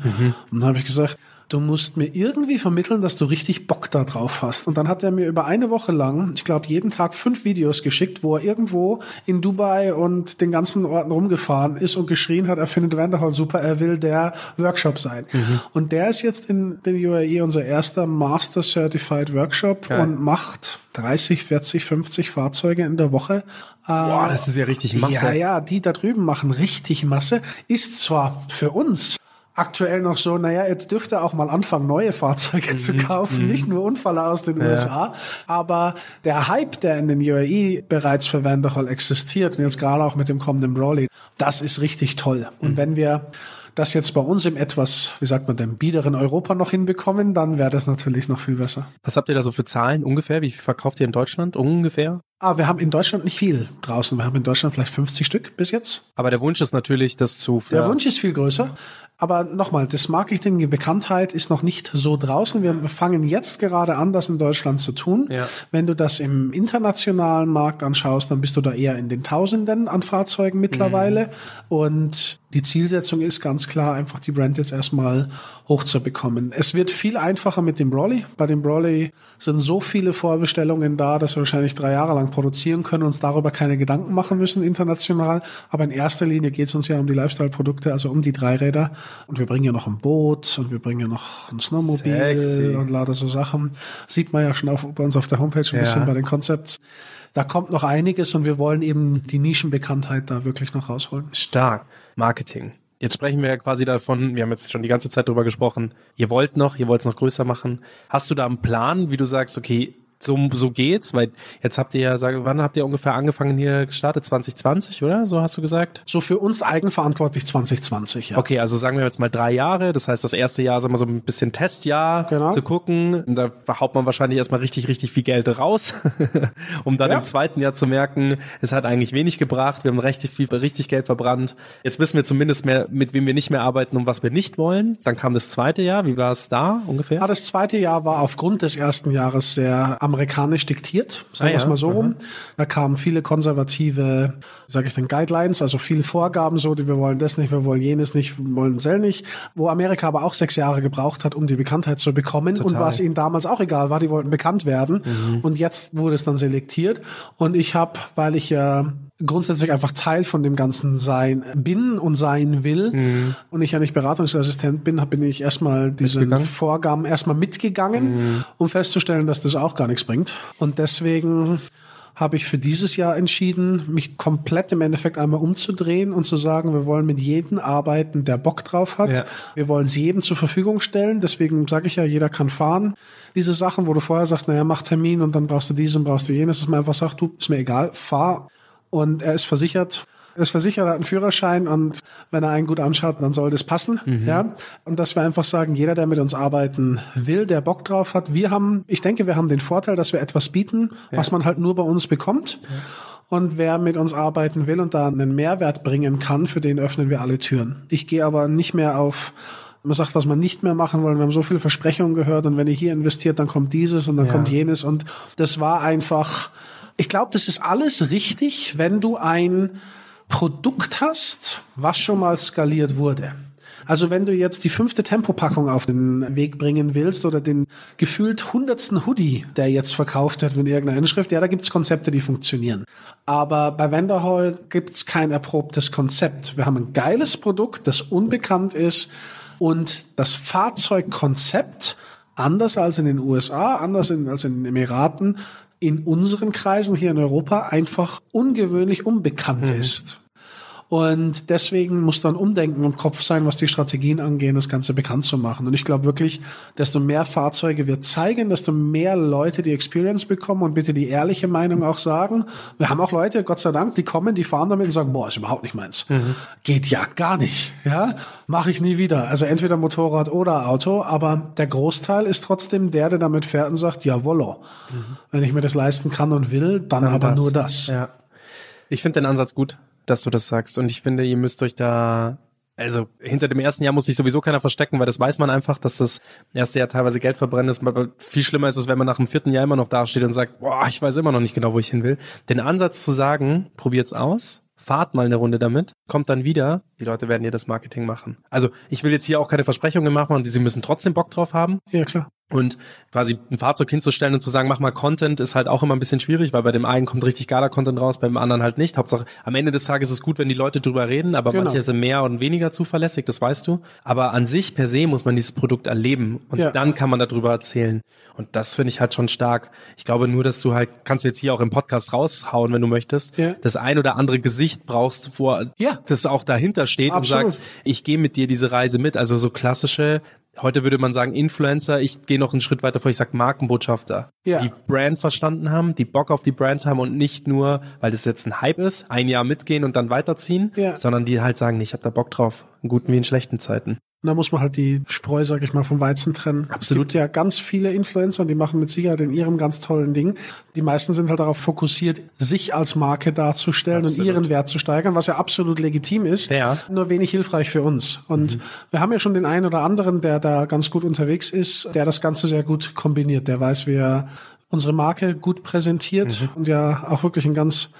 Speaker 6: Und dann habe ich gesagt, du musst mir irgendwie vermitteln, dass du richtig Bock da drauf hast. Und dann hat er mir über eine Woche lang, ich glaube, jeden Tag fünf Videos geschickt, wo er irgendwo in Dubai und den ganzen Orten rumgefahren ist und geschrien hat, er findet Vanderhall super, er will der Workshop sein. Und der ist jetzt in den UAE unser erster Master Certified Workshop
Speaker 5: Geil.
Speaker 6: und macht 30, 40, 50 Fahrzeuge in der Woche.
Speaker 5: Boah, das ist ja richtig Masse.
Speaker 6: Ja, ja, die da drüben machen richtig Masse. Ist zwar für uns aktuell noch so, naja, jetzt dürfte auch mal anfangen, neue Fahrzeuge
Speaker 5: Mhm,
Speaker 6: zu kaufen, nicht nur Unfälle aus den USA, aber der Hype, der in den UAE bereits für Vanderhall existiert und jetzt gerade auch mit dem kommenden Brawley, das ist richtig toll. Und
Speaker 5: Mhm.
Speaker 6: wenn wir das jetzt bei uns im etwas, wie sagt man, dem biederen Europa noch hinbekommen, dann wäre das natürlich noch viel besser.
Speaker 5: Was habt ihr da so für Zahlen ungefähr? Wie viel verkauft ihr in Deutschland ungefähr?
Speaker 6: Ah, wir haben in Deutschland nicht viel draußen. Wir haben in Deutschland vielleicht 50 Stück bis jetzt.
Speaker 5: Aber der Wunsch ist natürlich, das zu
Speaker 6: Der Wunsch ist viel größer. Aber nochmal, das Marketing, die Bekanntheit ist noch nicht so draußen. Wir fangen jetzt gerade an, das in Deutschland zu tun.
Speaker 5: Ja.
Speaker 6: Wenn du das im internationalen Markt anschaust, dann bist du da eher in den Tausenden an Fahrzeugen mittlerweile. Und die Zielsetzung ist ganz klar, einfach die Brand jetzt erstmal hochzubekommen. Es wird viel einfacher mit dem Brawley. Bei dem Brawley sind so viele Vorbestellungen da, dass wir wahrscheinlich drei Jahre lang produzieren können, uns darüber keine Gedanken machen müssen international. Aber in erster Linie geht es uns ja um die Lifestyle-Produkte, also um die Dreiräder. Und wir bringen ja noch ein Boot und wir bringen ja noch ein Snowmobil
Speaker 5: Sexy.
Speaker 6: und lauter so Sachen. Sieht man ja schon auf, bei uns auf der Homepage ein
Speaker 5: Ja.
Speaker 6: bisschen bei den Concepts. Da kommt noch einiges und wir wollen eben die Nischenbekanntheit da wirklich noch rausholen.
Speaker 5: Stark. Marketing. Jetzt sprechen wir ja quasi davon, wir haben jetzt schon die ganze Zeit drüber gesprochen, ihr wollt noch, ihr wollt es noch größer machen. Hast du da einen Plan, wie du sagst, okay, so, so geht's? Weil jetzt habt ihr ja, sag, wann habt ihr ungefähr angefangen hier gestartet? 2020, oder? So hast du gesagt?
Speaker 6: So für uns eigenverantwortlich 2020, ja.
Speaker 5: Okay, also sagen wir jetzt mal drei Jahre. Das heißt, das erste Jahr ist immer so ein bisschen Testjahr
Speaker 6: Genau.
Speaker 5: zu gucken. Und da haut man wahrscheinlich erstmal richtig, richtig viel Geld raus, um dann
Speaker 6: Ja.
Speaker 5: im zweiten Jahr zu merken, es hat eigentlich wenig gebracht. Wir haben richtig viel, richtig Geld verbrannt. Jetzt wissen wir zumindest mehr, mit wem wir nicht mehr arbeiten und was wir nicht wollen. Dann kam das zweite Jahr. Wie war es da ungefähr?
Speaker 6: Ja, das zweite Jahr war aufgrund des ersten Jahres sehr amerikanisch diktiert, sagen
Speaker 5: Ah,
Speaker 6: wir es mal so rum. Da kamen viele konservative, sage ich denn, Guidelines, also viele Vorgaben so, die wir wollen das nicht, wir wollen jenes nicht, wir wollen das nicht. Wo Amerika aber auch sechs Jahre gebraucht hat, um die Bekanntheit zu bekommen und was ihnen damals auch egal war, die wollten bekannt werden.
Speaker 5: Mhm.
Speaker 6: Und jetzt wurde es dann selektiert. Und ich habe, weil ich ja grundsätzlich einfach Teil von dem Ganzen sein bin und sein will
Speaker 5: Mhm.
Speaker 6: und ich ja nicht Beratungsassistent bin, bin ich erstmal diesen
Speaker 5: Mitgegangen?
Speaker 6: Vorgaben erstmal mitgegangen, um festzustellen, dass das auch gar nichts bringt. Und deswegen habe ich für dieses Jahr entschieden, mich komplett im Endeffekt einmal umzudrehen und zu sagen, wir wollen mit jedem arbeiten, der Bock drauf hat.
Speaker 5: Ja.
Speaker 6: Wir wollen es jedem zur Verfügung stellen. Deswegen sage ich ja, jeder kann fahren. Diese Sachen, wo du vorher sagst, naja, mach Termin und dann brauchst du dies und brauchst du jenes, dass man einfach sagt, du, ist mir egal, fahr. Und er ist versichert. Ist versichert, er hat einen Führerschein und wenn er einen gut anschaut, dann soll das passen. Ja. Und dass wir einfach sagen, jeder, der mit uns arbeiten will, der Bock drauf hat, wir haben, ich denke, wir haben den Vorteil, dass wir etwas bieten, was man halt nur bei uns bekommt. Und wer mit uns arbeiten will und da einen Mehrwert bringen kann, für den öffnen wir alle Türen. Ich gehe aber nicht mehr auf man sagt, was man nicht mehr machen wollen. Wir haben so viele Versprechungen gehört und wenn ihr hier investiert, dann kommt dieses und dann
Speaker 5: Ja.
Speaker 6: kommt jenes und das war einfach, ich glaube, das ist alles richtig, wenn du ein Produkt hast, was schon mal skaliert wurde. Also wenn du jetzt die fünfte Tempopackung auf den Weg bringen willst oder den gefühlt hundertsten Hoodie, der jetzt verkauft wird mit irgendeiner Inschrift, ja, da gibt's Konzepte, die funktionieren. Aber bei Vanderhall gibt's kein erprobtes Konzept. Wir haben ein geiles Produkt, das unbekannt ist und das Fahrzeugkonzept, anders als in den USA, anders in, als in den Emiraten, in unseren Kreisen hier in Europa einfach ungewöhnlich unbekannt ist. Und deswegen muss dann Umdenken im Kopf sein, was die Strategien angehen, das Ganze bekannt zu machen. Und ich glaube wirklich, desto mehr Fahrzeuge wir zeigen, desto mehr Leute die Experience bekommen und bitte die ehrliche Meinung auch sagen. Wir haben auch Leute, Gott sei Dank, die kommen, die fahren damit und sagen, boah, ist überhaupt nicht meins. Geht ja gar nicht. Ja, mache ich nie wieder. Also entweder Motorrad oder Auto, aber der Großteil ist trotzdem der, der damit fährt und sagt, jawollo. Wenn ich mir das leisten kann und will, dann, aber nur das.
Speaker 5: Ja. Ich finde den Ansatz gut, dass du das sagst. Und ich finde, ihr müsst euch da, also hinter dem ersten Jahr muss sich sowieso keiner verstecken, weil das weiß man einfach, dass das erste Jahr teilweise Geld verbrennen ist. Aber viel schlimmer ist es, wenn man nach dem vierten Jahr immer noch dasteht und sagt, boah, ich weiß immer noch nicht genau, wo ich hin will. Den Ansatz zu sagen, probiert's aus, fahrt mal eine Runde damit, kommt dann wieder, die Leute werden ihr das Marketing machen. Also ich will jetzt hier auch keine Versprechungen machen und sie müssen trotzdem Bock drauf haben.
Speaker 6: Ja, klar.
Speaker 5: Und quasi ein Fahrzeug hinzustellen und zu sagen, mach mal Content, ist halt auch immer ein bisschen schwierig, weil bei dem einen kommt richtig geiler Content raus, beim anderen halt nicht. Hauptsache, am Ende des Tages ist es gut, wenn die Leute drüber reden, aber
Speaker 6: Genau.
Speaker 5: manche sind mehr und weniger zuverlässig, das weißt du. Aber an sich per se muss man dieses Produkt erleben und
Speaker 6: Ja.
Speaker 5: dann kann man darüber erzählen. Und das finde ich halt schon stark. Ich glaube nur, dass du halt, kannst du jetzt hier auch im Podcast raushauen, wenn du möchtest,
Speaker 6: Ja.
Speaker 5: das ein oder andere Gesicht brauchst, wo
Speaker 6: Ja.
Speaker 5: das auch dahinter steht
Speaker 6: Absolut.
Speaker 5: und sagt, ich gehe mit dir diese Reise mit. Also so klassische, heute würde man sagen Influencer, ich gehe noch einen Schritt weiter vor, ich sag Markenbotschafter,
Speaker 6: Ja.
Speaker 5: die Brand verstanden haben, die Bock auf die Brand haben und nicht nur, weil das jetzt ein Hype ist, ein Jahr mitgehen und dann weiterziehen,
Speaker 6: Ja.
Speaker 5: sondern die halt sagen, ich habe da Bock drauf, in guten wie in schlechten Zeiten.
Speaker 6: Und da muss man halt die Spreu, sag ich mal, vom Weizen trennen.
Speaker 5: Absolut.
Speaker 6: Es gibt ja ganz viele Influencer und die machen mit Sicherheit in ihrem ganz tollen Ding. Die meisten sind halt darauf fokussiert, sich als Marke darzustellen
Speaker 5: Absolut.
Speaker 6: und ihren Wert zu steigern, was ja absolut legitim ist.
Speaker 5: Ja.
Speaker 6: Nur wenig hilfreich für uns. Und wir haben ja schon den einen oder anderen, der da ganz gut unterwegs ist, der das Ganze sehr gut kombiniert. Der weiß, wie er unsere Marke gut präsentiert und ja auch wirklich in ganz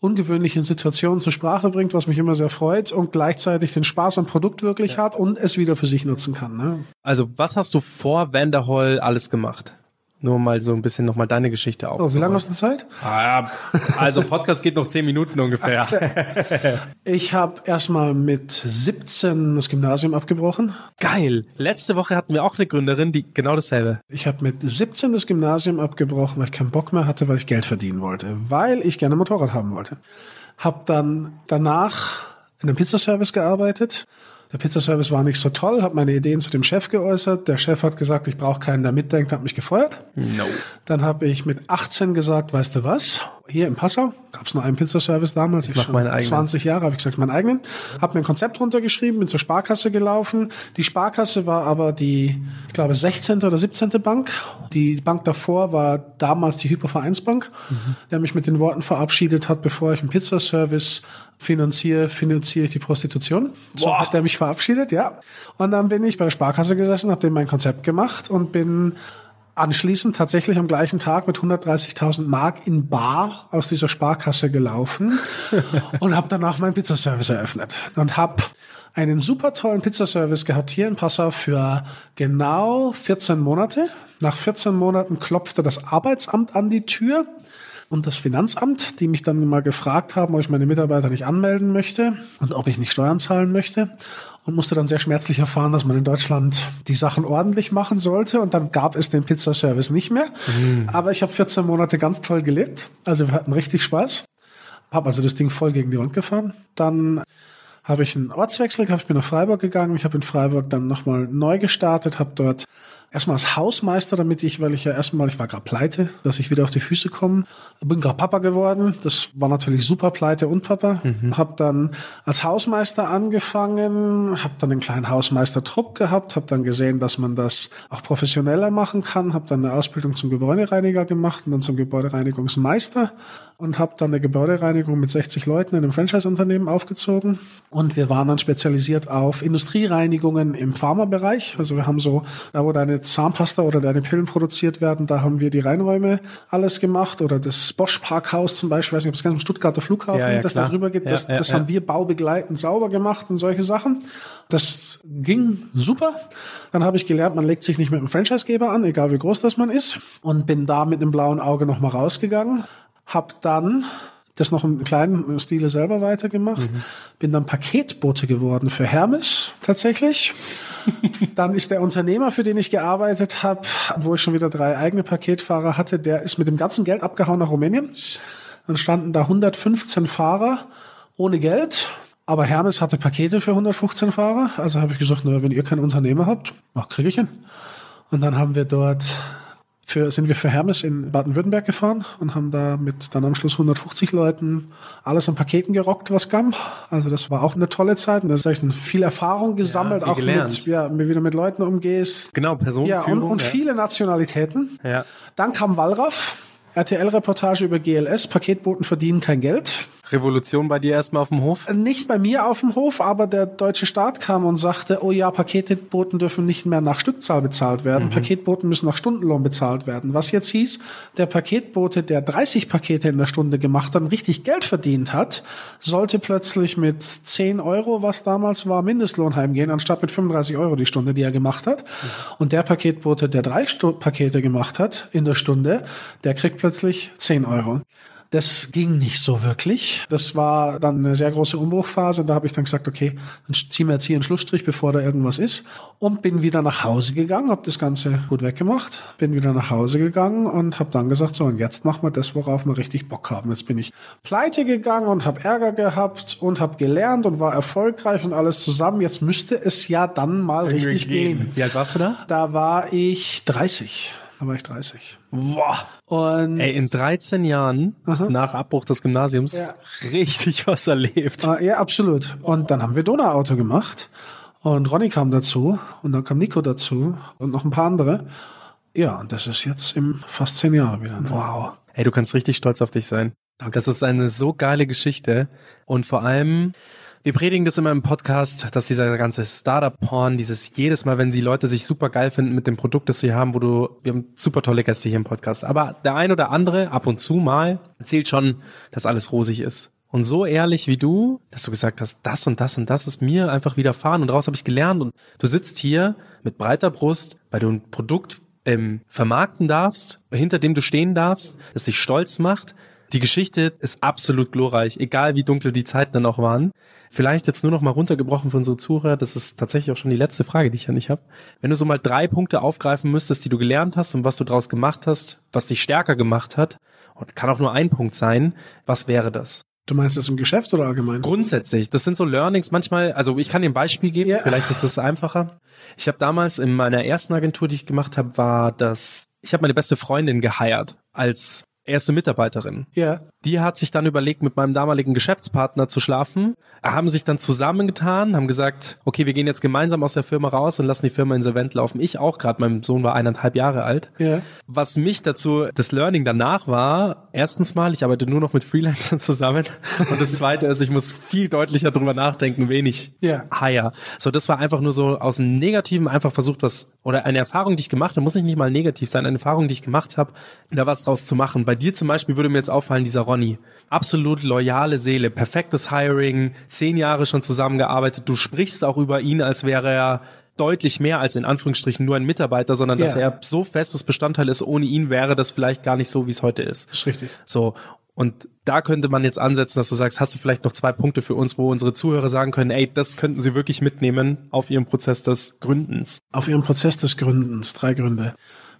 Speaker 6: ungewöhnlichen Situationen zur Sprache bringt, was mich immer sehr freut und gleichzeitig den Spaß am Produkt wirklich hat und es wieder für sich nutzen kann. Ne?
Speaker 5: Also, was hast du vor Vanderhall alles gemacht? Nur mal so ein bisschen nochmal deine Geschichte auf.
Speaker 6: Oh, wie lange hast du Zeit?
Speaker 5: Ah, also, Podcast geht noch zehn Minuten ungefähr.
Speaker 6: Ich habe erstmal mit 17 das Gymnasium abgebrochen.
Speaker 5: Geil. Letzte Woche hatten wir auch eine Gründerin, die genau dasselbe.
Speaker 6: Ich habe mit 17 das Gymnasium abgebrochen, weil ich keinen Bock mehr hatte, weil ich Geld verdienen wollte, weil ich gerne Motorrad haben wollte. Hab dann danach in einem Pizzaservice gearbeitet. Der Pizzaservice war nicht so toll, habe meine Ideen zu dem Chef geäußert. Der Chef hat gesagt, ich brauche keinen, der mitdenkt, hat mich gefeuert.
Speaker 5: No.
Speaker 6: Dann habe ich mit 18 gesagt, weißt du was? Hier in Passau gab es nur einen Pizzaservice damals. Ich
Speaker 5: mach
Speaker 6: schon
Speaker 5: meinen eigenen.
Speaker 6: 20 Jahre habe ich gesagt, meinen eigenen. Habe mir ein Konzept runtergeschrieben, bin zur Sparkasse gelaufen. Die Sparkasse war aber die, ich glaube, 16. oder 17. Bank. Die Bank davor war damals die Hypervereinsbank, der mich mit den Worten verabschiedet hat, bevor ich einen Pizzaservice finanziere, finanziere ich die Prostitution. So
Speaker 5: Boah.
Speaker 6: hat er mich verabschiedet, ja. Und dann bin ich bei der Sparkasse gesessen, habe dem mein Konzept gemacht und bin anschließend tatsächlich am gleichen Tag mit 130.000 Mark in Bar aus dieser Sparkasse gelaufen und habe danach meinen Pizzaservice eröffnet und habe einen super tollen Pizzaservice gehabt hier in Passau für genau 14 Monate. Nach 14 Monaten klopfte das Arbeitsamt an die Tür und das Finanzamt, die mich dann mal gefragt haben, ob ich meine Mitarbeiter nicht anmelden möchte und ob ich nicht Steuern zahlen möchte und musste dann sehr schmerzlich erfahren, dass man in Deutschland die Sachen ordentlich machen sollte und dann gab es den Pizzaservice nicht mehr. Aber ich habe 14 Monate ganz toll gelebt, also wir hatten richtig Spaß. Habe also das Ding voll gegen die Wand gefahren. Dann habe ich einen Ortswechsel gehabt, ich bin nach Freiburg gegangen. Ich habe in Freiburg dann nochmal neu gestartet, habe dort erstmal als Hausmeister, damit ich, weil ich ja erstmal, ich war gerade pleite, dass ich wieder auf die Füße komme, bin gerade Papa geworden. Das war natürlich super pleite und Papa. Habe dann als Hausmeister angefangen, habe dann einen kleinen Hausmeistertrupp gehabt, habe dann gesehen, dass man das auch professioneller machen kann, habe dann eine Ausbildung zum Gebäudereiniger gemacht und dann zum Gebäudereinigungsmeister und habe dann eine Gebäudereinigung mit 60 Leuten in einem Franchise-Unternehmen aufgezogen. Und wir waren dann spezialisiert auf Industriereinigungen im Pharmabereich. Also wir haben so, da wo deine Zahnpasta oder deine Pillen produziert werden, da haben wir die Reinräume alles gemacht. Oder das Bosch Parkhaus zum Beispiel, weiß nicht, ob es ganz im Stuttgarter Flughafen,
Speaker 5: Ja, ja,
Speaker 6: das
Speaker 5: klar.
Speaker 6: da drüber geht,
Speaker 5: Ja,
Speaker 6: das, das haben wir baubegleitend sauber gemacht und solche Sachen. Das ging super. Dann habe ich gelernt, man legt sich nicht mit einem Franchisegeber an, egal wie groß das man ist. Und bin da mit einem blauen Auge nochmal rausgegangen. Hab dann das noch im kleinen Stile selber weitergemacht. Bin dann Paketbote geworden für Hermes tatsächlich. Dann ist der Unternehmer, für den ich gearbeitet habe, wo ich schon wieder drei eigene Paketfahrer hatte, der ist mit dem ganzen Geld abgehauen nach Rumänien. Dann standen da 115 Fahrer ohne Geld. Aber Hermes hatte Pakete für 115 Fahrer. Also habe ich gesagt, naja, wenn ihr keinen Unternehmer habt, kriege ich hin. Und dann haben wir dort für, sind wir für Hermes in Baden-Württemberg gefahren und haben da mit dann am Schluss 150 Leuten alles an Paketen gerockt, was kam. Also das war auch eine tolle Zeit. Und da habe ich dann viel Erfahrung gesammelt,
Speaker 5: viel
Speaker 6: auch
Speaker 5: gelernt.
Speaker 6: mit, ja, wie du mit Leuten umgehst.
Speaker 5: Genau,
Speaker 6: Ja,
Speaker 5: Personenführung.
Speaker 6: und, und viele Nationalitäten.
Speaker 5: Ja.
Speaker 6: Dann kam Wallraff, RTL-Reportage über GLS, Paketboten verdienen kein Geld.
Speaker 5: Revolution bei dir erstmal auf dem Hof.
Speaker 6: Nicht bei mir auf dem Hof, aber der deutsche Staat kam und sagte, oh ja, Paketboten dürfen nicht mehr nach Stückzahl bezahlt werden. Paketboten müssen nach Stundenlohn bezahlt werden. Was jetzt hieß, der Paketbote, der 30 Pakete in der Stunde gemacht hat und richtig Geld verdient hat, sollte plötzlich mit 10 Euro, was damals war, Mindestlohn heimgehen, anstatt mit 35 Euro die Stunde, die er gemacht hat. Und der Paketbote, der drei Stu Pakete gemacht hat in der Stunde, der kriegt plötzlich 10 Euro. Das ging nicht so wirklich. Das war dann eine sehr große Umbruchphase. Da habe ich dann gesagt, okay, dann ziehen wir jetzt hier einen Schlussstrich, bevor da irgendwas ist. Und bin wieder nach Hause gegangen, habe das Ganze gut weggemacht, bin wieder nach Hause gegangen und habe dann gesagt, so und jetzt machen wir das, worauf wir richtig Bock haben. Jetzt bin ich pleite gegangen und habe Ärger gehabt und habe gelernt und war erfolgreich und alles zusammen. Jetzt müsste es ja dann mal richtig gehen.
Speaker 5: Wie alt warst du da?
Speaker 6: Da war ich 30. Da war ich 30.
Speaker 5: Boah.
Speaker 6: Und
Speaker 5: Ey, in 13 Jahren nach Abbruch des Gymnasiums
Speaker 6: Ja.
Speaker 5: richtig was erlebt.
Speaker 6: Ah, Ja, absolut. Und dann haben wir Donauauto gemacht Und Ronny kam dazu und dann kam Nico dazu und noch ein paar andere. Ja, und das ist jetzt im fast zehn Jahre wieder.
Speaker 5: Wow. Ey, du kannst richtig stolz auf dich sein. Das ist eine so geile Geschichte. Und vor allem, wir predigen das immer im Podcast, dass dieser ganze Startup-Porn, dieses jedes Mal, wenn die Leute sich super geil finden mit dem Produkt, das sie haben, wo du, wir haben super tolle Gäste hier im Podcast. Aber der ein oder andere, ab und zu mal, erzählt schon, dass alles rosig ist. Und so ehrlich wie du, dass du gesagt hast, das und das und das ist mir einfach widerfahren und daraus habe ich gelernt und du sitzt hier mit breiter Brust, weil du ein Produkt ähm, vermarkten darfst, hinter dem du stehen darfst, das dich stolz macht. Die Geschichte ist absolut glorreich, egal wie dunkel die Zeiten dann auch waren. Vielleicht jetzt nur noch mal runtergebrochen für unsere Zuhörer, das ist tatsächlich auch schon die letzte Frage, die ich an dich habe. Wenn du so mal drei Punkte aufgreifen müsstest, die du gelernt hast und was du daraus gemacht hast, was dich stärker gemacht hat, und kann auch nur ein Punkt sein, was wäre das?
Speaker 6: Du meinst das im Geschäft oder allgemein?
Speaker 5: Grundsätzlich. Das sind so Learnings manchmal. Also ich kann dir ein Beispiel geben.
Speaker 6: Ja.
Speaker 5: Vielleicht ist das einfacher. Ich habe damals in meiner ersten Agentur, die ich gemacht habe, war das. Ich habe meine beste Freundin geheiert als erste Mitarbeiterin.
Speaker 6: Ja.
Speaker 5: Die hat sich dann überlegt, mit meinem damaligen Geschäftspartner zu schlafen, haben sich dann zusammengetan, haben gesagt, okay, wir gehen jetzt gemeinsam aus der Firma raus und lassen die Firma insolvent laufen. Ich auch gerade, mein Sohn war eineinhalb Jahre alt.
Speaker 6: Ja.
Speaker 5: Was mich dazu, das Learning danach war, erstens mal, ich arbeite nur noch mit Freelancern zusammen und das zweite ist, ich muss viel deutlicher drüber nachdenken, wen ich
Speaker 6: Ja.
Speaker 5: hire. So, das war einfach nur so aus dem Negativen einfach versucht, was, oder eine Erfahrung, die ich gemacht habe, muss nicht mal negativ sein, eine Erfahrung, die ich gemacht habe, da was draus zu machen. Bei dir zum Beispiel würde mir jetzt auffallen, dieser Ronny. Absolut loyale Seele, perfektes Hiring, zehn Jahre schon zusammengearbeitet. Du sprichst auch über ihn, als wäre er deutlich mehr als in Anführungsstrichen nur ein Mitarbeiter, sondern dass
Speaker 6: Ja.
Speaker 5: er so festes Bestandteil ist. Ohne ihn wäre das vielleicht gar nicht so, wie es heute ist.
Speaker 6: Das ist richtig.
Speaker 5: So. Und da könnte man jetzt ansetzen, dass du sagst, hast du vielleicht noch zwei Punkte für uns, wo unsere Zuhörer sagen können, ey, das könnten sie wirklich mitnehmen auf ihrem Prozess des Gründens.
Speaker 6: Auf Ihrem Prozess des Gründens. Drei Gründe.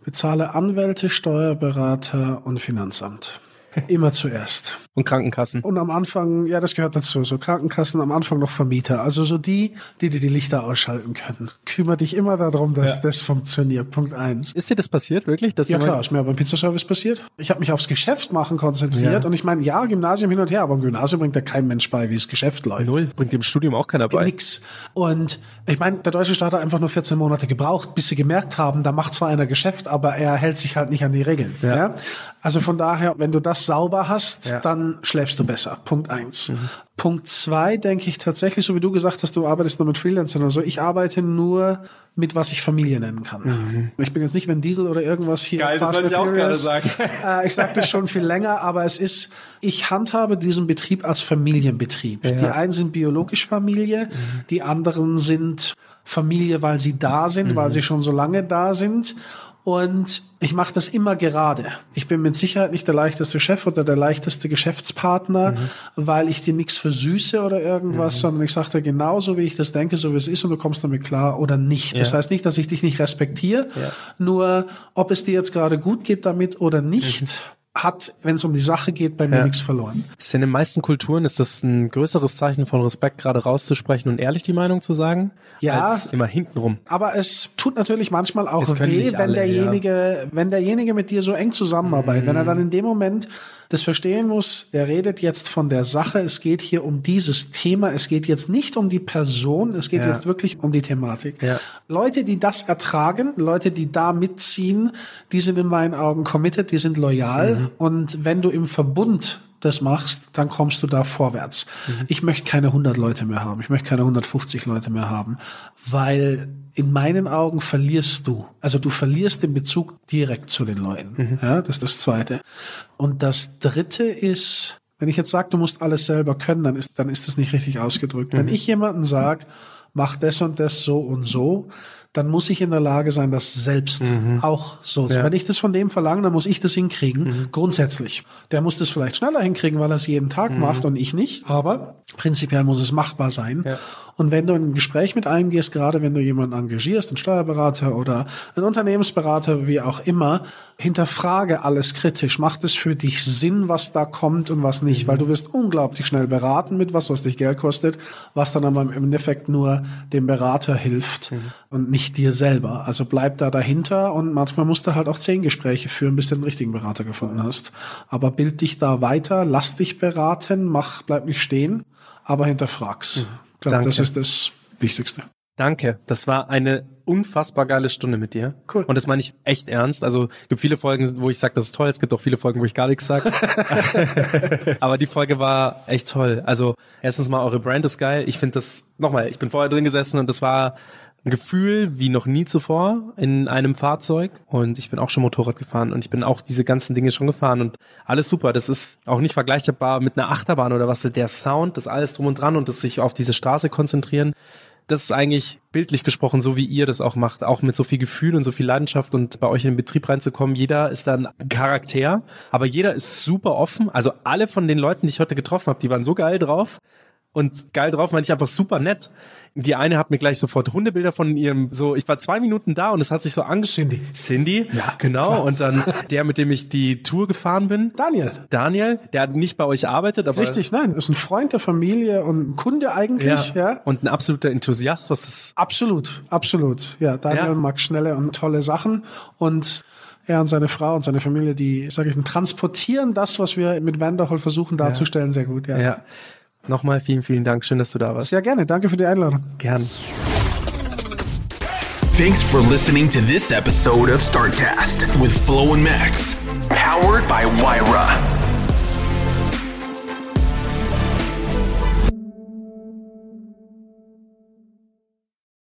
Speaker 6: Bezahle Anwälte, Steuerberater und Finanzamt. Immer zuerst.
Speaker 5: Und Krankenkassen.
Speaker 6: Und am Anfang, ja, das gehört dazu, so Krankenkassen, am Anfang noch Vermieter. Also so die, die dir die Lichter ausschalten können. Kümmer dich immer darum, dass
Speaker 5: Ja.
Speaker 6: das funktioniert. Punkt eins.
Speaker 5: Ist dir das passiert, wirklich? Dass
Speaker 6: Ja klar, ist mir beim Pizzaservice passiert. Ich habe mich aufs Geschäft machen konzentriert
Speaker 5: Ja.
Speaker 6: und ich meine, ja, Gymnasium hin und her, aber im Gymnasium bringt ja kein Mensch bei, wie das Geschäft läuft.
Speaker 5: Null. Bringt dem Studium auch keiner bei.
Speaker 6: Nix. Und ich meine, der deutsche Staat hat einfach nur 14 Monate gebraucht, bis sie gemerkt haben, da macht zwar einer Geschäft, aber er hält sich halt nicht an die Regeln. Ja.
Speaker 5: Ja.
Speaker 6: Also von daher, wenn du das sauber hast,
Speaker 5: Ja.
Speaker 6: dann schläfst du besser. Punkt eins. Punkt zwei denke ich tatsächlich, so wie du gesagt hast, du arbeitest nur mit Freelancern oder so. Ich arbeite nur mit, was ich Familie nennen kann. Ich bin jetzt nicht Diesel oder irgendwas hier.
Speaker 5: Mhm. Geil, das wollte ich auch gerade sagen.
Speaker 6: Äh, ich sage das schon viel länger, aber es ist, ich handhabe diesen Betrieb als Familienbetrieb.
Speaker 5: Ja.
Speaker 6: Die einen sind biologisch Familie, die anderen sind Familie, weil sie da sind, weil sie schon so lange da sind. Und ich mache das immer gerade. Ich bin mit Sicherheit nicht der leichteste Chef oder der leichteste Geschäftspartner, weil ich dir nichts versüße oder irgendwas, sondern ich sage dir genauso, wie ich das denke, so wie es ist und du kommst damit klar oder nicht. Das
Speaker 5: Ja.
Speaker 6: heißt nicht, dass ich dich nicht respektiere, nur ob es dir jetzt gerade gut geht damit oder nicht, hat, wenn es um die Sache geht, bei mir
Speaker 5: Ja.
Speaker 6: nichts verloren.
Speaker 5: Ist in den meisten Kulturen ist das ein größeres Zeichen von Respekt, gerade rauszusprechen und ehrlich die Meinung zu sagen,
Speaker 6: Ja.
Speaker 5: als immer hintenrum.
Speaker 6: Aber es tut natürlich manchmal auch weh, wenn
Speaker 5: alle,
Speaker 6: derjenige, wenn derjenige mit dir so eng zusammenarbeitet, wenn er dann in dem Moment das verstehen muss, der redet jetzt von der Sache, es geht hier um dieses Thema, es geht jetzt nicht um die Person, es geht
Speaker 5: Ja.
Speaker 6: jetzt wirklich um die Thematik.
Speaker 5: Ja.
Speaker 6: Leute, die das ertragen, Leute, die da mitziehen, die sind in meinen Augen committed, die sind loyal und wenn du im Verbund das machst, dann kommst du da vorwärts. Ich möchte keine 100 Leute mehr haben. Ich möchte keine 150 Leute mehr haben, weil in meinen Augen verlierst du. Also du verlierst den Bezug direkt zu den Leuten. Ja, das ist das Zweite. Und das Dritte ist, wenn ich jetzt sage, du musst alles selber können, dann ist, dann ist das nicht richtig ausgedrückt. Wenn ich jemanden sage, mach das und das so und so, dann muss ich in der Lage sein, das selbst auch so.
Speaker 5: Ja.
Speaker 6: Wenn ich das von dem verlange, dann muss ich das hinkriegen, grundsätzlich. Der muss das vielleicht schneller hinkriegen, weil er es jeden Tag macht und ich nicht, aber prinzipiell muss es machbar sein.
Speaker 5: Ja.
Speaker 6: Und wenn du in ein Gespräch mit einem gehst, gerade wenn du jemanden engagierst, einen Steuerberater oder einen Unternehmensberater, wie auch immer, hinterfrage alles kritisch. Macht es für dich Sinn, was da kommt und was nicht? Weil du wirst unglaublich schnell beraten mit was, was dich Geld kostet, was dann aber im Endeffekt nur dem Berater hilft und nicht dir selber. Also bleib da dahinter und manchmal musst du halt auch zehn Gespräche führen, bis du den richtigen Berater gefunden hast. Aber bild dich da weiter, lass dich beraten, mach, bleib nicht stehen, aber hinterfrag's. Ich glaube, das ist das Wichtigste.
Speaker 5: Danke. Das war eine unfassbar geile Stunde mit dir.
Speaker 6: Cool.
Speaker 5: Und das meine ich echt ernst. Also es gibt viele Folgen, wo ich sage, das ist toll. Es gibt auch viele Folgen, wo ich gar nichts sage. Aber die Folge war echt toll. Also erstens mal, eure Brand ist geil. Ich finde das, nochmal, ich bin vorher drin gesessen und das war Gefühl wie noch nie zuvor in einem Fahrzeug und ich bin auch schon Motorrad gefahren und ich bin auch diese ganzen Dinge schon gefahren und alles super. Das ist auch nicht vergleichbar mit einer Achterbahn oder was. Der Sound, das alles drum und dran und das sich auf diese Straße konzentrieren, das ist eigentlich bildlich gesprochen so, wie ihr das auch macht, auch mit so viel Gefühl und so viel Leidenschaft und bei euch in den Betrieb reinzukommen. Jeder ist dann Charakter, aber jeder ist super offen. Also alle von den Leuten, die ich heute getroffen habe, die waren so geil drauf. Und geil drauf meine ich einfach super nett. Die eine hat mir gleich sofort Hundebilder von ihrem, so, ich war zwei Minuten da und es hat sich so angeschrieben.
Speaker 6: Cindy.
Speaker 5: Cindy?
Speaker 6: Ja,
Speaker 5: genau.
Speaker 6: klar.
Speaker 5: Und dann der, mit dem ich die Tour gefahren bin.
Speaker 6: Daniel.
Speaker 5: Daniel, der hat nicht bei euch arbeitet, aber.
Speaker 6: Richtig, nein, ist ein Freund der Familie und ein Kunde eigentlich, ja.
Speaker 5: Ja. Und ein absoluter Enthusiast, was das
Speaker 6: Absolut, absolut. Ja, Daniel
Speaker 5: Ja.
Speaker 6: mag schnelle und tolle Sachen und er und seine Frau und seine Familie, die, sage ich, transportieren das, was wir mit Vanderhol versuchen darzustellen, sehr gut. Ja.
Speaker 5: Ja. Nochmal vielen, vielen Dank. Schön, dass du da warst.
Speaker 6: Sehr gerne. Danke für die Einladung.
Speaker 5: Gern.
Speaker 3: Thanks for listening to this episode of Startcast with Flo and Max, powered by Wyra.